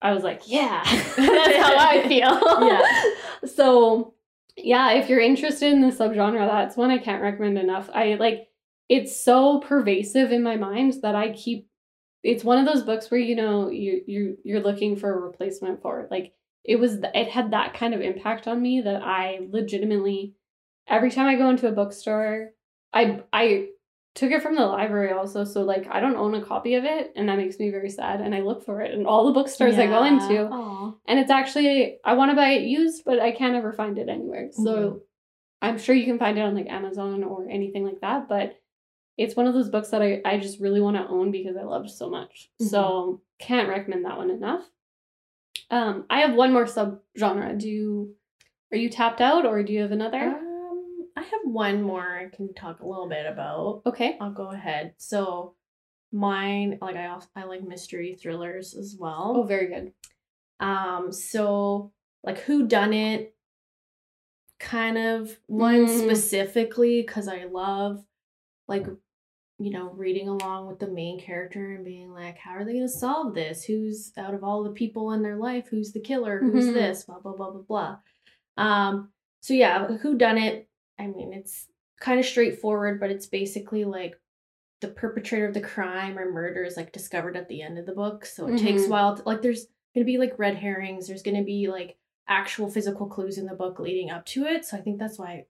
I was like, yeah, that's how I feel. Yeah. So, yeah, if you're interested in the subgenre, that's one I can't recommend enough. I like it's so pervasive in my mind that I keep. It's one of those books where you know you you you're looking for a replacement for it. Like it was, it had that kind of impact on me that I legitimately, every time I go into a bookstore, I I took it from the library also so like i don't own a copy of it and that makes me very sad and i look for it in all the bookstores i go into Aw. and it's actually i want to buy it used but i can't ever find it anywhere so Mhm. i'm sure you can find it on like amazon or anything like that but it's one of those books that i, I just really want to own because i loved so much Mhm. so can't recommend that one enough um i have one more sub genre do you are you tapped out or do you have another Um, I have one more I can talk a little bit about. okay I'll go ahead. So mine, like I also I like mystery thrillers as well. oh very good Um, so like who done it kind of one Mm. specifically because I love like you know reading along with the main character and being like how are they gonna solve this? Who's out of all the people in their life who's the killer? Who's Mhm. this? Blah blah blah blah blah. Um so yeah who done it? I mean it's kind of straightforward but it's basically like the perpetrator of the crime or murder is like discovered at the end of the book so it takes a Mhm. while to, like there's gonna be like red herrings there's gonna be like actual physical clues in the book leading up to it so i think that's why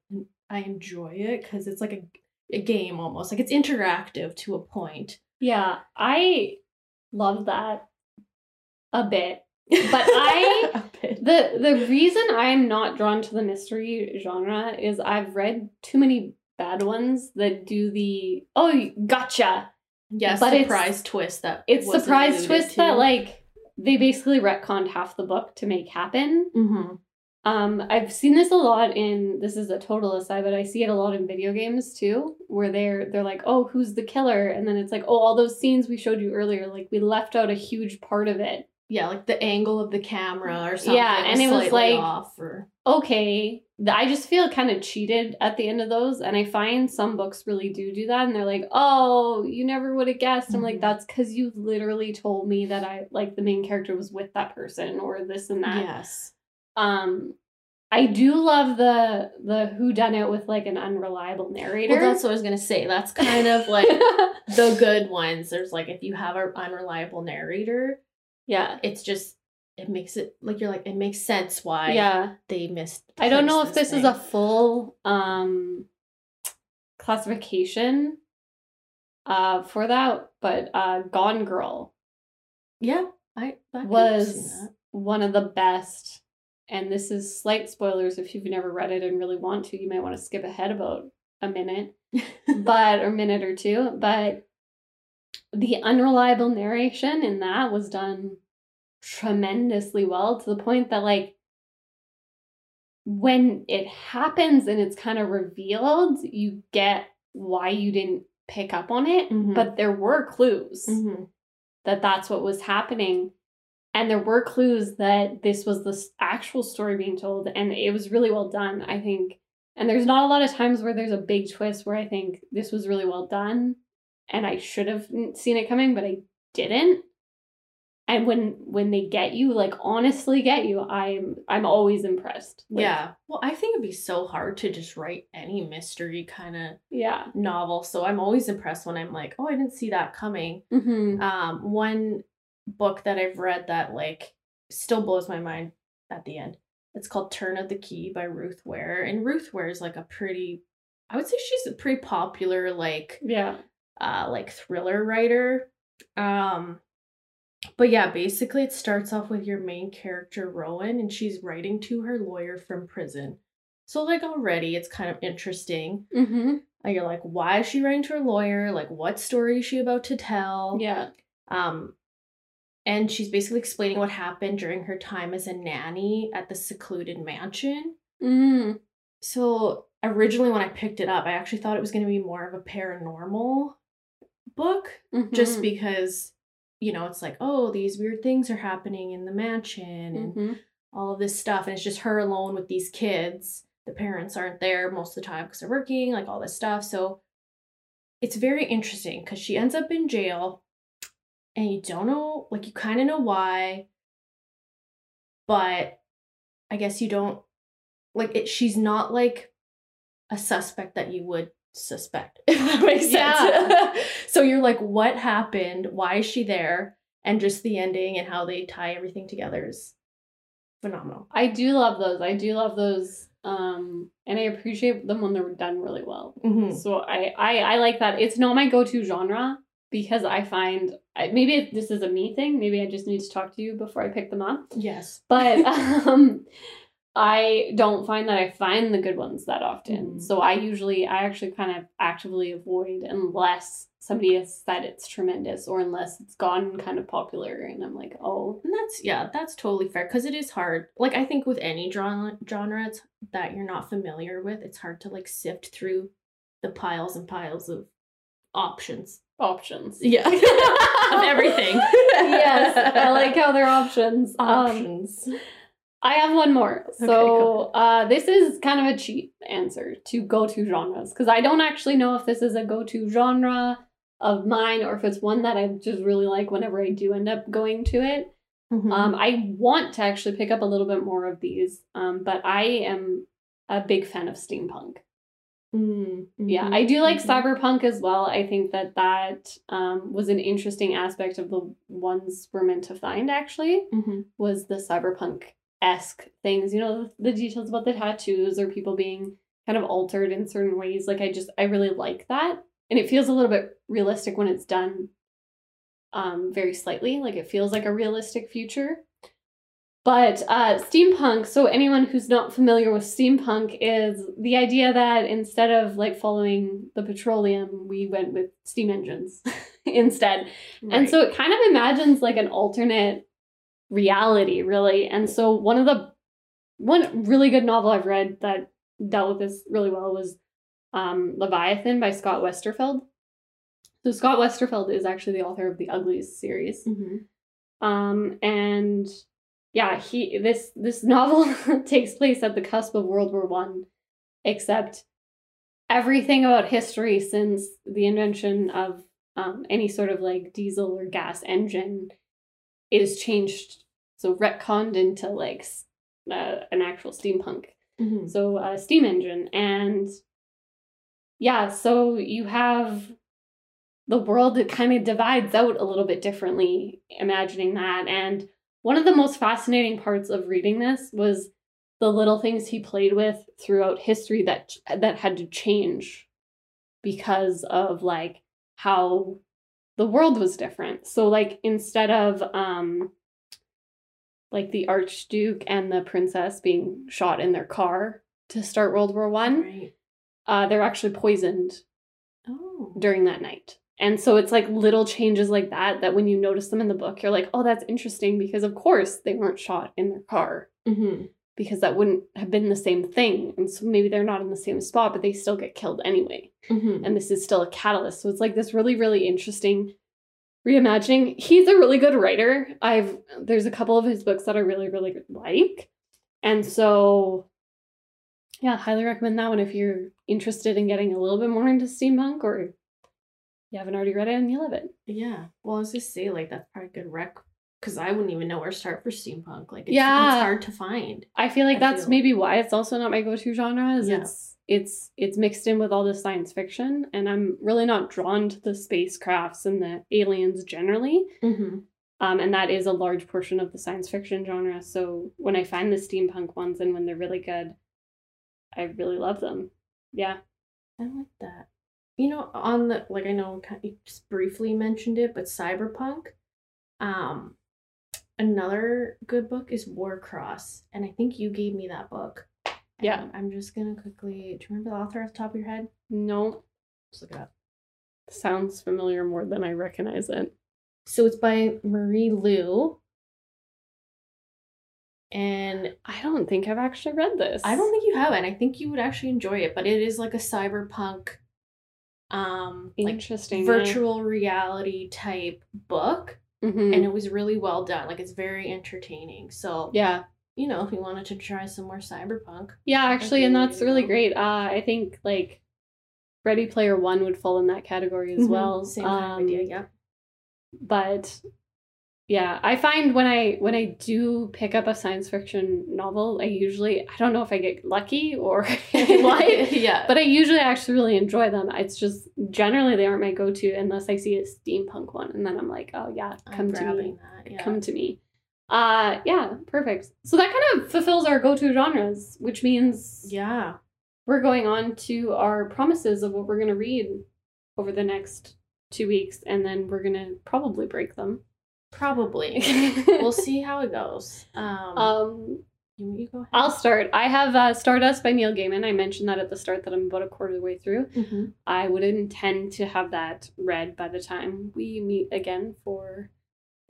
i enjoy it because it's like a, a game almost like it's interactive to a point Yeah, I love that a bit. But I bit. The the reason I'm not drawn to the mystery genre is I've read too many bad ones that do the oh gotcha. Yes, but it's- surprise twist that It's surprise twist to. that like they basically retconned half the book to make happen. Mhm. Um, I've seen this a lot in this is a total aside, but I see it a lot in video games too, where they're they're like, oh, who's the killer? And then it's like, oh, all those scenes we showed you earlier, like we left out a huge part of it. yeah like the angle of the camera or something Yeah, and it was like- or Okay, I just feel kind of cheated at the end of those, and I find some books really do do that, and they're like, oh, you never would have guessed. I'm like, Mhm. that's because you literally told me that I like the main character was with that person or this and that. yes Um, I do love the the who done it with like an unreliable narrator. well that's what i was gonna say that's kind of like the good ones there's like if you have an unreliable narrator yeah, it's just it makes it like you're like it makes sense why yeah. they missed I don't know if this is a full um classification uh for that, but uh Gone Girl yeah i, I was one of the best. And this is slight spoilers if you've never read it and really want to, you might want to skip ahead about a minute. but or minute or two but the unreliable narration in that was done tremendously well to the point that like when it happens and it's kind of revealed, you get why you didn't pick up on it, Mhm. but there were clues Mhm. that that's what was happening. And there were clues that this was the actual story being told, and it was really well done, I think. And there's not a lot of times where there's a big twist where I think this was really well done, and I should have seen it coming, but I didn't. And when when they get you, like honestly get you, I'm I'm always impressed. Like, yeah. Well, I think it'd be so hard to just write any mystery kind of yeah. novel. So I'm always impressed when I'm like, oh, I didn't see that coming. hmm Um, one book that I've read that like still blows my mind at the end. It's called Turn of the Key by Ruth Ware. And Ruth Ware is like a pretty I would say she's a pretty popular like Yeah. uh like thriller writer. Um but yeah, basically it starts off with your main character Rowan and she's writing to her lawyer from prison. So like already it's kind of interesting. hmm Like you're like, why is she writing to her lawyer? Like what story is she about to tell? Yeah. Um, and she's basically explaining what happened during her time as a nanny at the secluded mansion. Mm. So originally, when I picked it up, I actually thought it was going to be more of a paranormal book, just Mhm. because you know it's like, oh, these weird things are happening in the mansion and Mhm. all of this stuff, and it's just her alone with these kids. The parents aren't there most of the time because they're working, like all this stuff. So it's very interesting because she ends up in jail and you don't know, like, you kind of know why, but I guess you don't, like, it, she's not like a suspect that you would suspect, if that makes sense. Yeah. so you're like, what happened? Why is she there? And just the ending and how they tie everything together is phenomenal. I do love those. I do love those. Um, and I appreciate them when they're done really well. Mm-hmm. So I, I I like that. It's not my go-to genre because I find I, maybe this is a me thing. Maybe I just need to talk to you before I pick them up. Yes. But um, I don't find that I find the good ones that often. Mhm. So I usually I actually kind of actively avoid unless somebody has said it's tremendous or unless it's gone kind of popular and I'm like, oh, And that's yeah, that's totally fair because it is hard. Like I think with any genre genre that you're not familiar with, it's hard to like sift through the piles and piles of options. Options. Yeah, of everything. yes, I like how they're options. Um, options. I have one more. Okay, So go uh, this is kind of a cheap answer to go-to genres because I don't actually know if this is a go-to genre of mine or if it's one that I just really like whenever I do end up going to it. Mhm. Um, I want to actually pick up a little bit more of these, um, but I am a big fan of steampunk. Mm, Yeah, I do like mhm. cyberpunk as well. I think that that um, was an interesting aspect of the ones we're meant to find. Actually, Mhm. was the cyberpunk esque things. You know, the details about the tattoos or people being kind of altered in certain ways. Like I just I really like that, and it feels a little bit realistic when it's done. Um, very slightly, like it feels like a realistic future. But uh, steampunk, so anyone who's not familiar with steampunk, is the idea that instead of like following the petroleum, we went with steam engines instead. And so it kind of imagines like an alternate reality, really. And so one of the one really good novel I've read that dealt with this really well was um, Leviathan by Scott Westerfeld. So Scott Westerfeld is actually the author of the Uglies series. Mhm. Um, and yeah, he this this novel takes place at the cusp of World War One, except everything about history since the invention of um, any sort of like diesel or gas engine is changed, so retconned into like uh, an actual steampunk Mhm. so a steam engine and yeah so you have the world that kind of divides out a little bit differently imagining that and one of the most fascinating parts of reading this was the little things he played with throughout history that that had to change because of like how the world was different so like instead of um like the archduke and the princess being shot in their car to start world war one Right. uh, they're actually poisoned Oh. during that night and so it's like little changes like that that when you notice them in the book you're like oh that's interesting because of course they weren't shot in their car hmm because that wouldn't have been the same thing. And so maybe they're not in the same spot, but they still get killed anyway. Mhm. And this is still a catalyst. So it's like this really, really interesting reimagining. He's a really good writer. I've there's a couple of his books that I really, really like. And so yeah, highly recommend that one if you're interested in getting a little bit more into steampunk or you haven't already read it and you love it. Yeah. Well, I was just say like that's probably a good rec because I wouldn't even know where to start for steampunk. Like, it's, Yeah. it's hard to find. I feel like I that's feel- maybe why it's also not my go-to genre. Is Yeah. it's it's it's mixed in with all the science fiction, and I'm really not drawn to the spacecrafts and the aliens generally. Mm-hmm. Um, and that is a large portion of the science fiction genre. So when I find the steampunk ones and when they're really good, I really love them. Yeah. I like that. You know, on the like I know you just briefly mentioned it, but cyberpunk. Um, another good book is Warcross, and I think you gave me that book. Yeah. And I'm just gonna quickly. Do you remember the author off the top of your head? No, Let's look it up. sounds familiar more than I recognize it. So it's by Marie Lu. And I don't think I've actually read this. I don't think you have, and I think you would actually enjoy it, but it is like a cyberpunk um like interesting virtual reality type book Mhm. and it was really well done. Like it's very entertaining. So, yeah. you know, if you wanted to try some more cyberpunk. Yeah, actually, and that's really yeah. great. Uh, I think like Ready Player One would fall in that category as well. Mm-hmm. Same kind of idea, Um, yeah. But yeah, I find when I when I do pick up a science fiction novel, I usually I don't know if I get lucky or what, yeah. but I usually actually really enjoy them. It's just generally they aren't my go to unless I see a steampunk one, and then I'm like, oh yeah, come to me that. Yeah. come to me. Uh yeah, perfect. So that kind of fulfills our go-to genres, which means yeah. we're going on to our promises of what we're going to read over the next 2 weeks and then we're going to probably break them. Probably. we'll see how it goes. Um, Um you, you go ahead. I'll start. I have uh, Stardust by Neil Gaiman. I mentioned that at the start that I'm about a quarter of the way through. Mhm. I would intend to have that read by the time we meet again for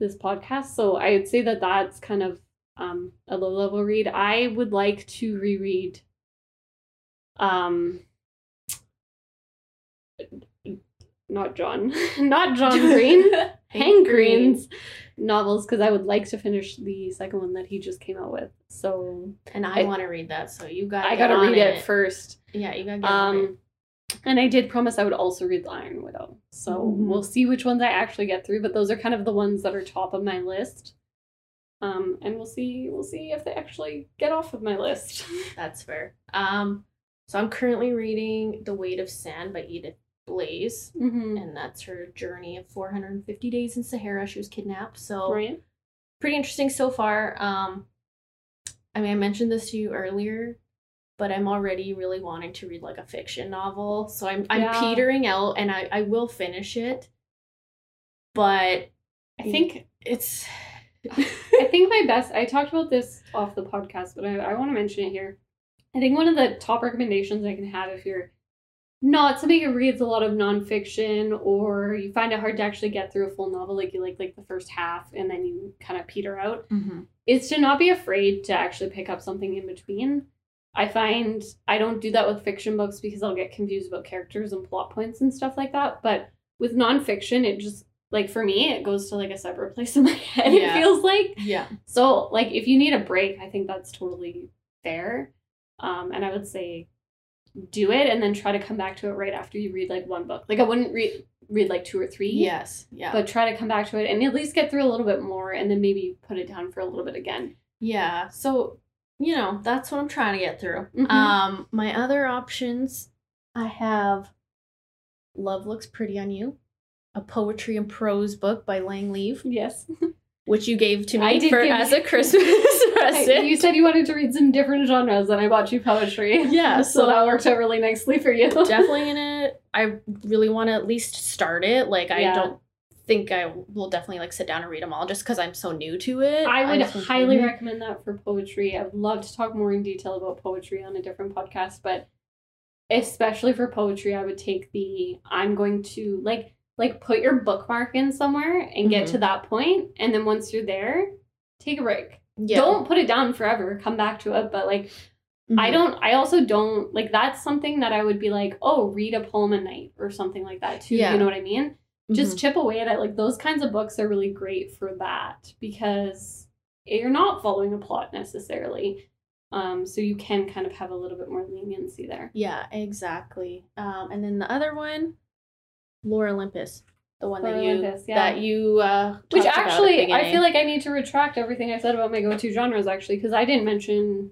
this podcast. So I would say that that's kind of um, a low level read. I would like to reread um not John, not John Green, Hank Green's novels because I would like to finish the second one that he just came out with. So And I, I- want to read that, so you got. I gotta read it first. Yeah, you gotta get on it. Um, and I did promise I would also read The Iron Widow. So Mhm. we'll see which ones I actually get through, but those are kind of the ones that are top of my list. Um, and we'll see we'll see if they actually get off of my list. That's fair. Um, so I'm currently reading The Weight of Sand by Edith Blais, mm-hmm. and that's her journey of 450 days in Sahara. She was kidnapped, so pretty interesting so far. Um, I mean, I mentioned this to you earlier, but I'm already really wanting to read like a fiction novel. So I'm I'm Yeah. petering out, and I I will finish it, but I think it's I think my best I talked about this off the podcast, but I, I want to mention it here. I think one of the top recommendations I can have if you're not somebody who reads a lot of nonfiction or you find it hard to actually get through a full novel like you like like the first half and then you kind of peter out is to not be afraid to actually pick up something in between. I find I don't do that with fiction books because I'll get confused about characters and plot points and stuff like that. But with nonfiction, it just like for me, it goes to like a separate place in my head. Yeah. It feels like yeah. so. Like if you need a break, I think that's totally fair. Um, and I would say do it and then try to come back to it right after you read like one book. Like I wouldn't read read like two or three Yes. Yeah. but try to come back to it and at least get through a little bit more and then maybe put it down for a little bit again. Yeah, so you know, that's what I'm trying to get through. Mhm. Um my other options I have Love Looks Pretty on You, a poetry and prose book by Lang Leave, Yes. which you gave to me for as a Christmas present. you said you wanted to read some different genres and I bought you poetry. Yeah, so, so- that worked out really nicely for you. definitely gonna I really want to at least start it. Like I Yeah. don't think I will definitely like sit down and read them all just because I'm so new to it. I would highly read recommend that for poetry. I would love to talk more in detail about poetry on a different podcast, but especially for poetry, I would take the I'm going to like like put your bookmark in somewhere and get Mhm. to that point, and then once you're there, take a break. Yeah. Don't put it down forever. Come back to it, but like I Mhm. don't. I also don't like. That's something that I would be like, oh, read a poem a night or something like that too. Yeah. You know what I mean? Mhm. Just chip away at it. Like those kinds of books are really great for that because you're not following a plot necessarily. Um, so you can kind of have a little bit more leniency there. Yeah, exactly. Um, and then the other one, Lore Olympus, the one that you Olympus, yeah. that you uh, Which talked about at the actually, I feel like I need to retract everything I said about my go-to genres actually because I didn't mention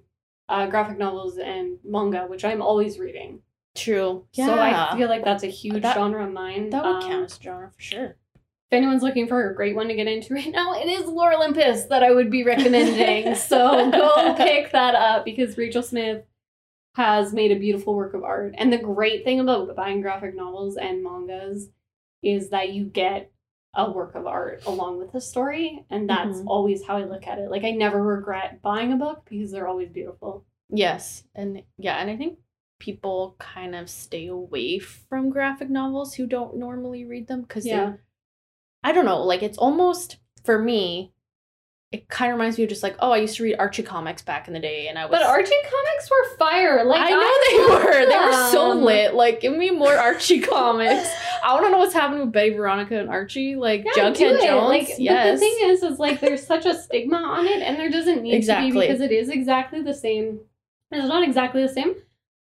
uh, graphic novels and manga, which I'm always reading. true. Yeah, So I feel like that's a huge That- genre of mine. that would Um, count as genre for sure. If anyone's looking for a great one to get into right now, it is Lore Olympus that I would be recommending. so go pick that up because Rachel Smythe has made a beautiful work of art. And the great thing about buying graphic novels and mangas is that you get a work of art along with the story. And that's Mhm. always how I look at it. Like I never regret buying a book because they're always beautiful. Yes, and yeah, and I think people kind of stay away from graphic novels who don't normally read them because Yeah. I don't know, like it's almost for me. It kind of reminds me of just like, oh, I used to read Archie comics back in the day, and I was. But Archie comics were fire. Like I know love they were. They were so lit. Like, give me more Archie comics. I want to know what's happening with Betty Veronica and Archie. Like Yeah, Jughead. Jones. Like, yes. The thing is, is like there's such a stigma on it, and there doesn't need to be because it is exactly the same. It's not exactly the same,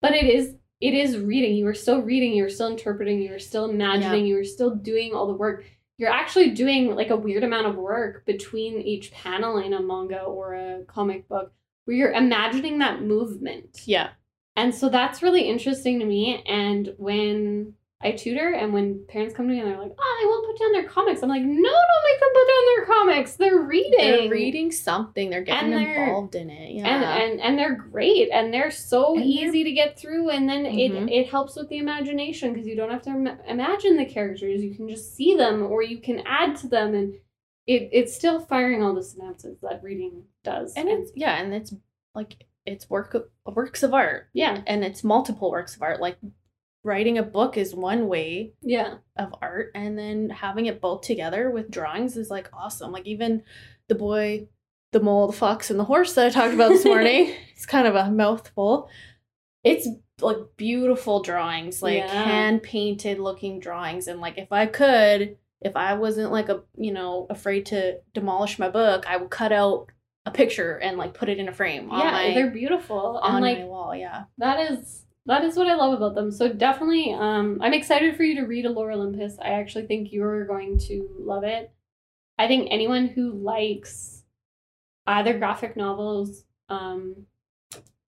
but it is. It is reading. You are still reading. You are still interpreting. You are still imagining. You are still doing all the work. You're actually doing like a weird amount of work between each panel in a manga or a comic book, where you're imagining that movement. yeah. And so that's really interesting to me. And when I tutor and when parents come to me and they're like, oh, they won't put down their comics, I'm like, no, don't make them put down their comics. They're reading. They're reading something. They're getting they're- involved in it. Yeah. And, and and they're great and they're so And they're- easy to get through and then Mhm. it it helps with the imagination because you don't have to Im- imagine the characters you can just see them or you can add to them and it it's still firing all the synapses that reading does and it's yeah, and it's like it's work of, works of art, yeah and it's multiple works of art. Like writing a book is one way yeah. of art and then having it both together with drawings is like awesome. Like even the boy the mole the fox and the horse that i talked about this morning it's kind of a mouthful. It's like beautiful drawings like Yeah. hand painted looking drawings and like if i could if i wasn't like a you know afraid to demolish my book i would cut out a picture and like put it in a frame on yeah my they're beautiful and on like my wall yeah. that is that is what I love about them. So definitely, um, I'm excited for you to read Lore Olympus. I actually think you're going to love it. I think anyone who likes either graphic novels, um,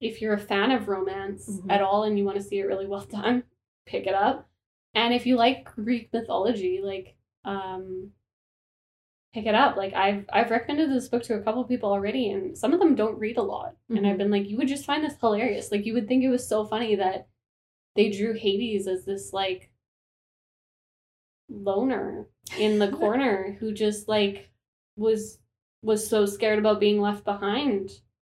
if you're a fan of romance Mhm. at all and you want to see it really well done, pick it up. And if you like Greek mythology, like um, pick it up. Like I've I've recommended this book to a couple people already, and some of them don't read a lot. And I've Mhm. been like, you would just find this hilarious. Like you would think it was so funny that they drew Hades as this like loner in the corner who just like was was so scared about being left behind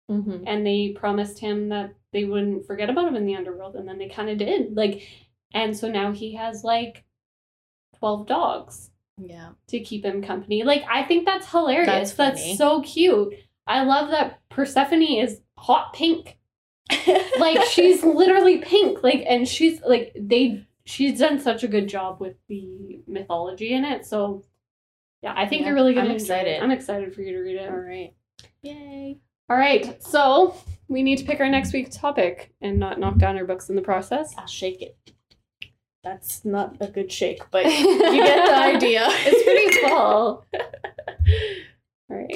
mm-hmm. and they promised him that they wouldn't forget about him in the underworld and then they kind of did like and so now he has like 12 dogs yeah. to keep him company. Like i think that's hilarious. That's that's, so cute. I love that persephone is hot pink. Like she's literally pink. Like and she's like they she's done such a good job with the mythology in it. So yeah i think Yeah, you're really gonna I'm excited. i'm excited for you to read it. All right. Yay. All right, so we need to pick our next week's topic and not knock down our books in the process. I'll shake it. That's not a good shake, but you get the idea. It's pretty full. All right.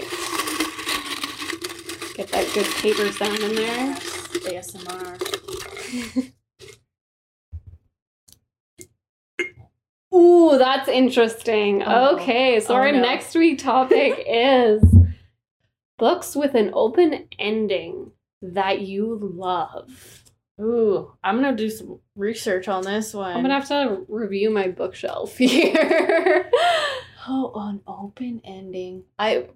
Get that good paper sound in there. ASMR. Ooh, that's interesting. Oh. Okay, so Oh, our no. next week topic is books with an open ending that you love. Ooh, I'm gonna do some research on this one. I'm gonna have to review my bookshelf here. Oh, an open ending. I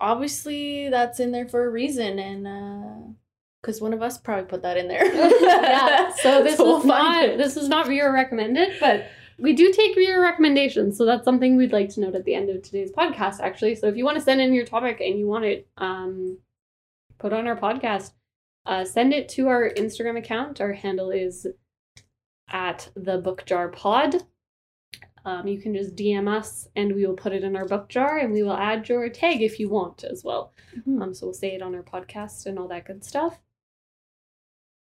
obviously that's in there for a reason, and uh, because one of us probably put that in there. yeah. So this we'll is not it. this is not viewer recommended, but we do take viewer recommendations. So that's something we'd like to note at the end of today's podcast, actually. So if you want to send in your topic and you want it um put on our podcast, uh, send it to our Instagram account. Our handle is at the book jar pod. Um, you can just DM us and we will put it in our book jar and we will add your tag if you want as well. Mhm. Um, so we'll say it on our podcast and all that good stuff.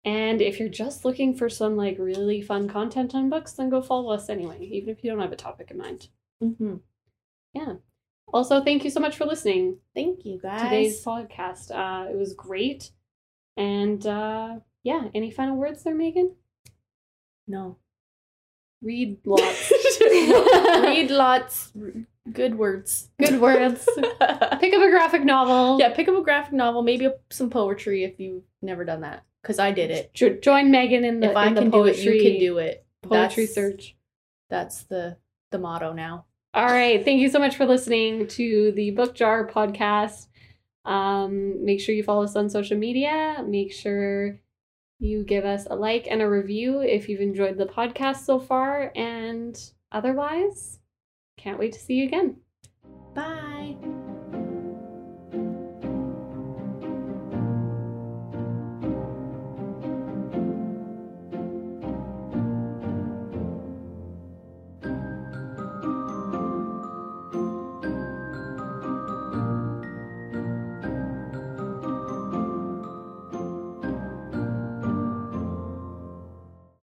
And if you're just looking for some like really fun content on books, then go follow us anyway, even if you don't have a topic in mind. Mhm. Also, thank you so much for listening Thank you guys. today's podcast. Uh, it was great. And uh, yeah, any final words there, Megan? no. Read lots. Read lots. Good words. Good words. Pick up a graphic novel. Yeah, pick up a graphic novel, maybe some poetry if you've never done that. Because I did it. Jo- join Megan in the if I in can do it, poetry, you can do it. poetry That's- search. That's the the motto now. All right. Thank you so much for listening to the Book Jar podcast. Um, make sure you follow us on social media. Make sure you give us a like and a review if you've enjoyed the podcast so far. And otherwise, can't wait to see you again. Bye.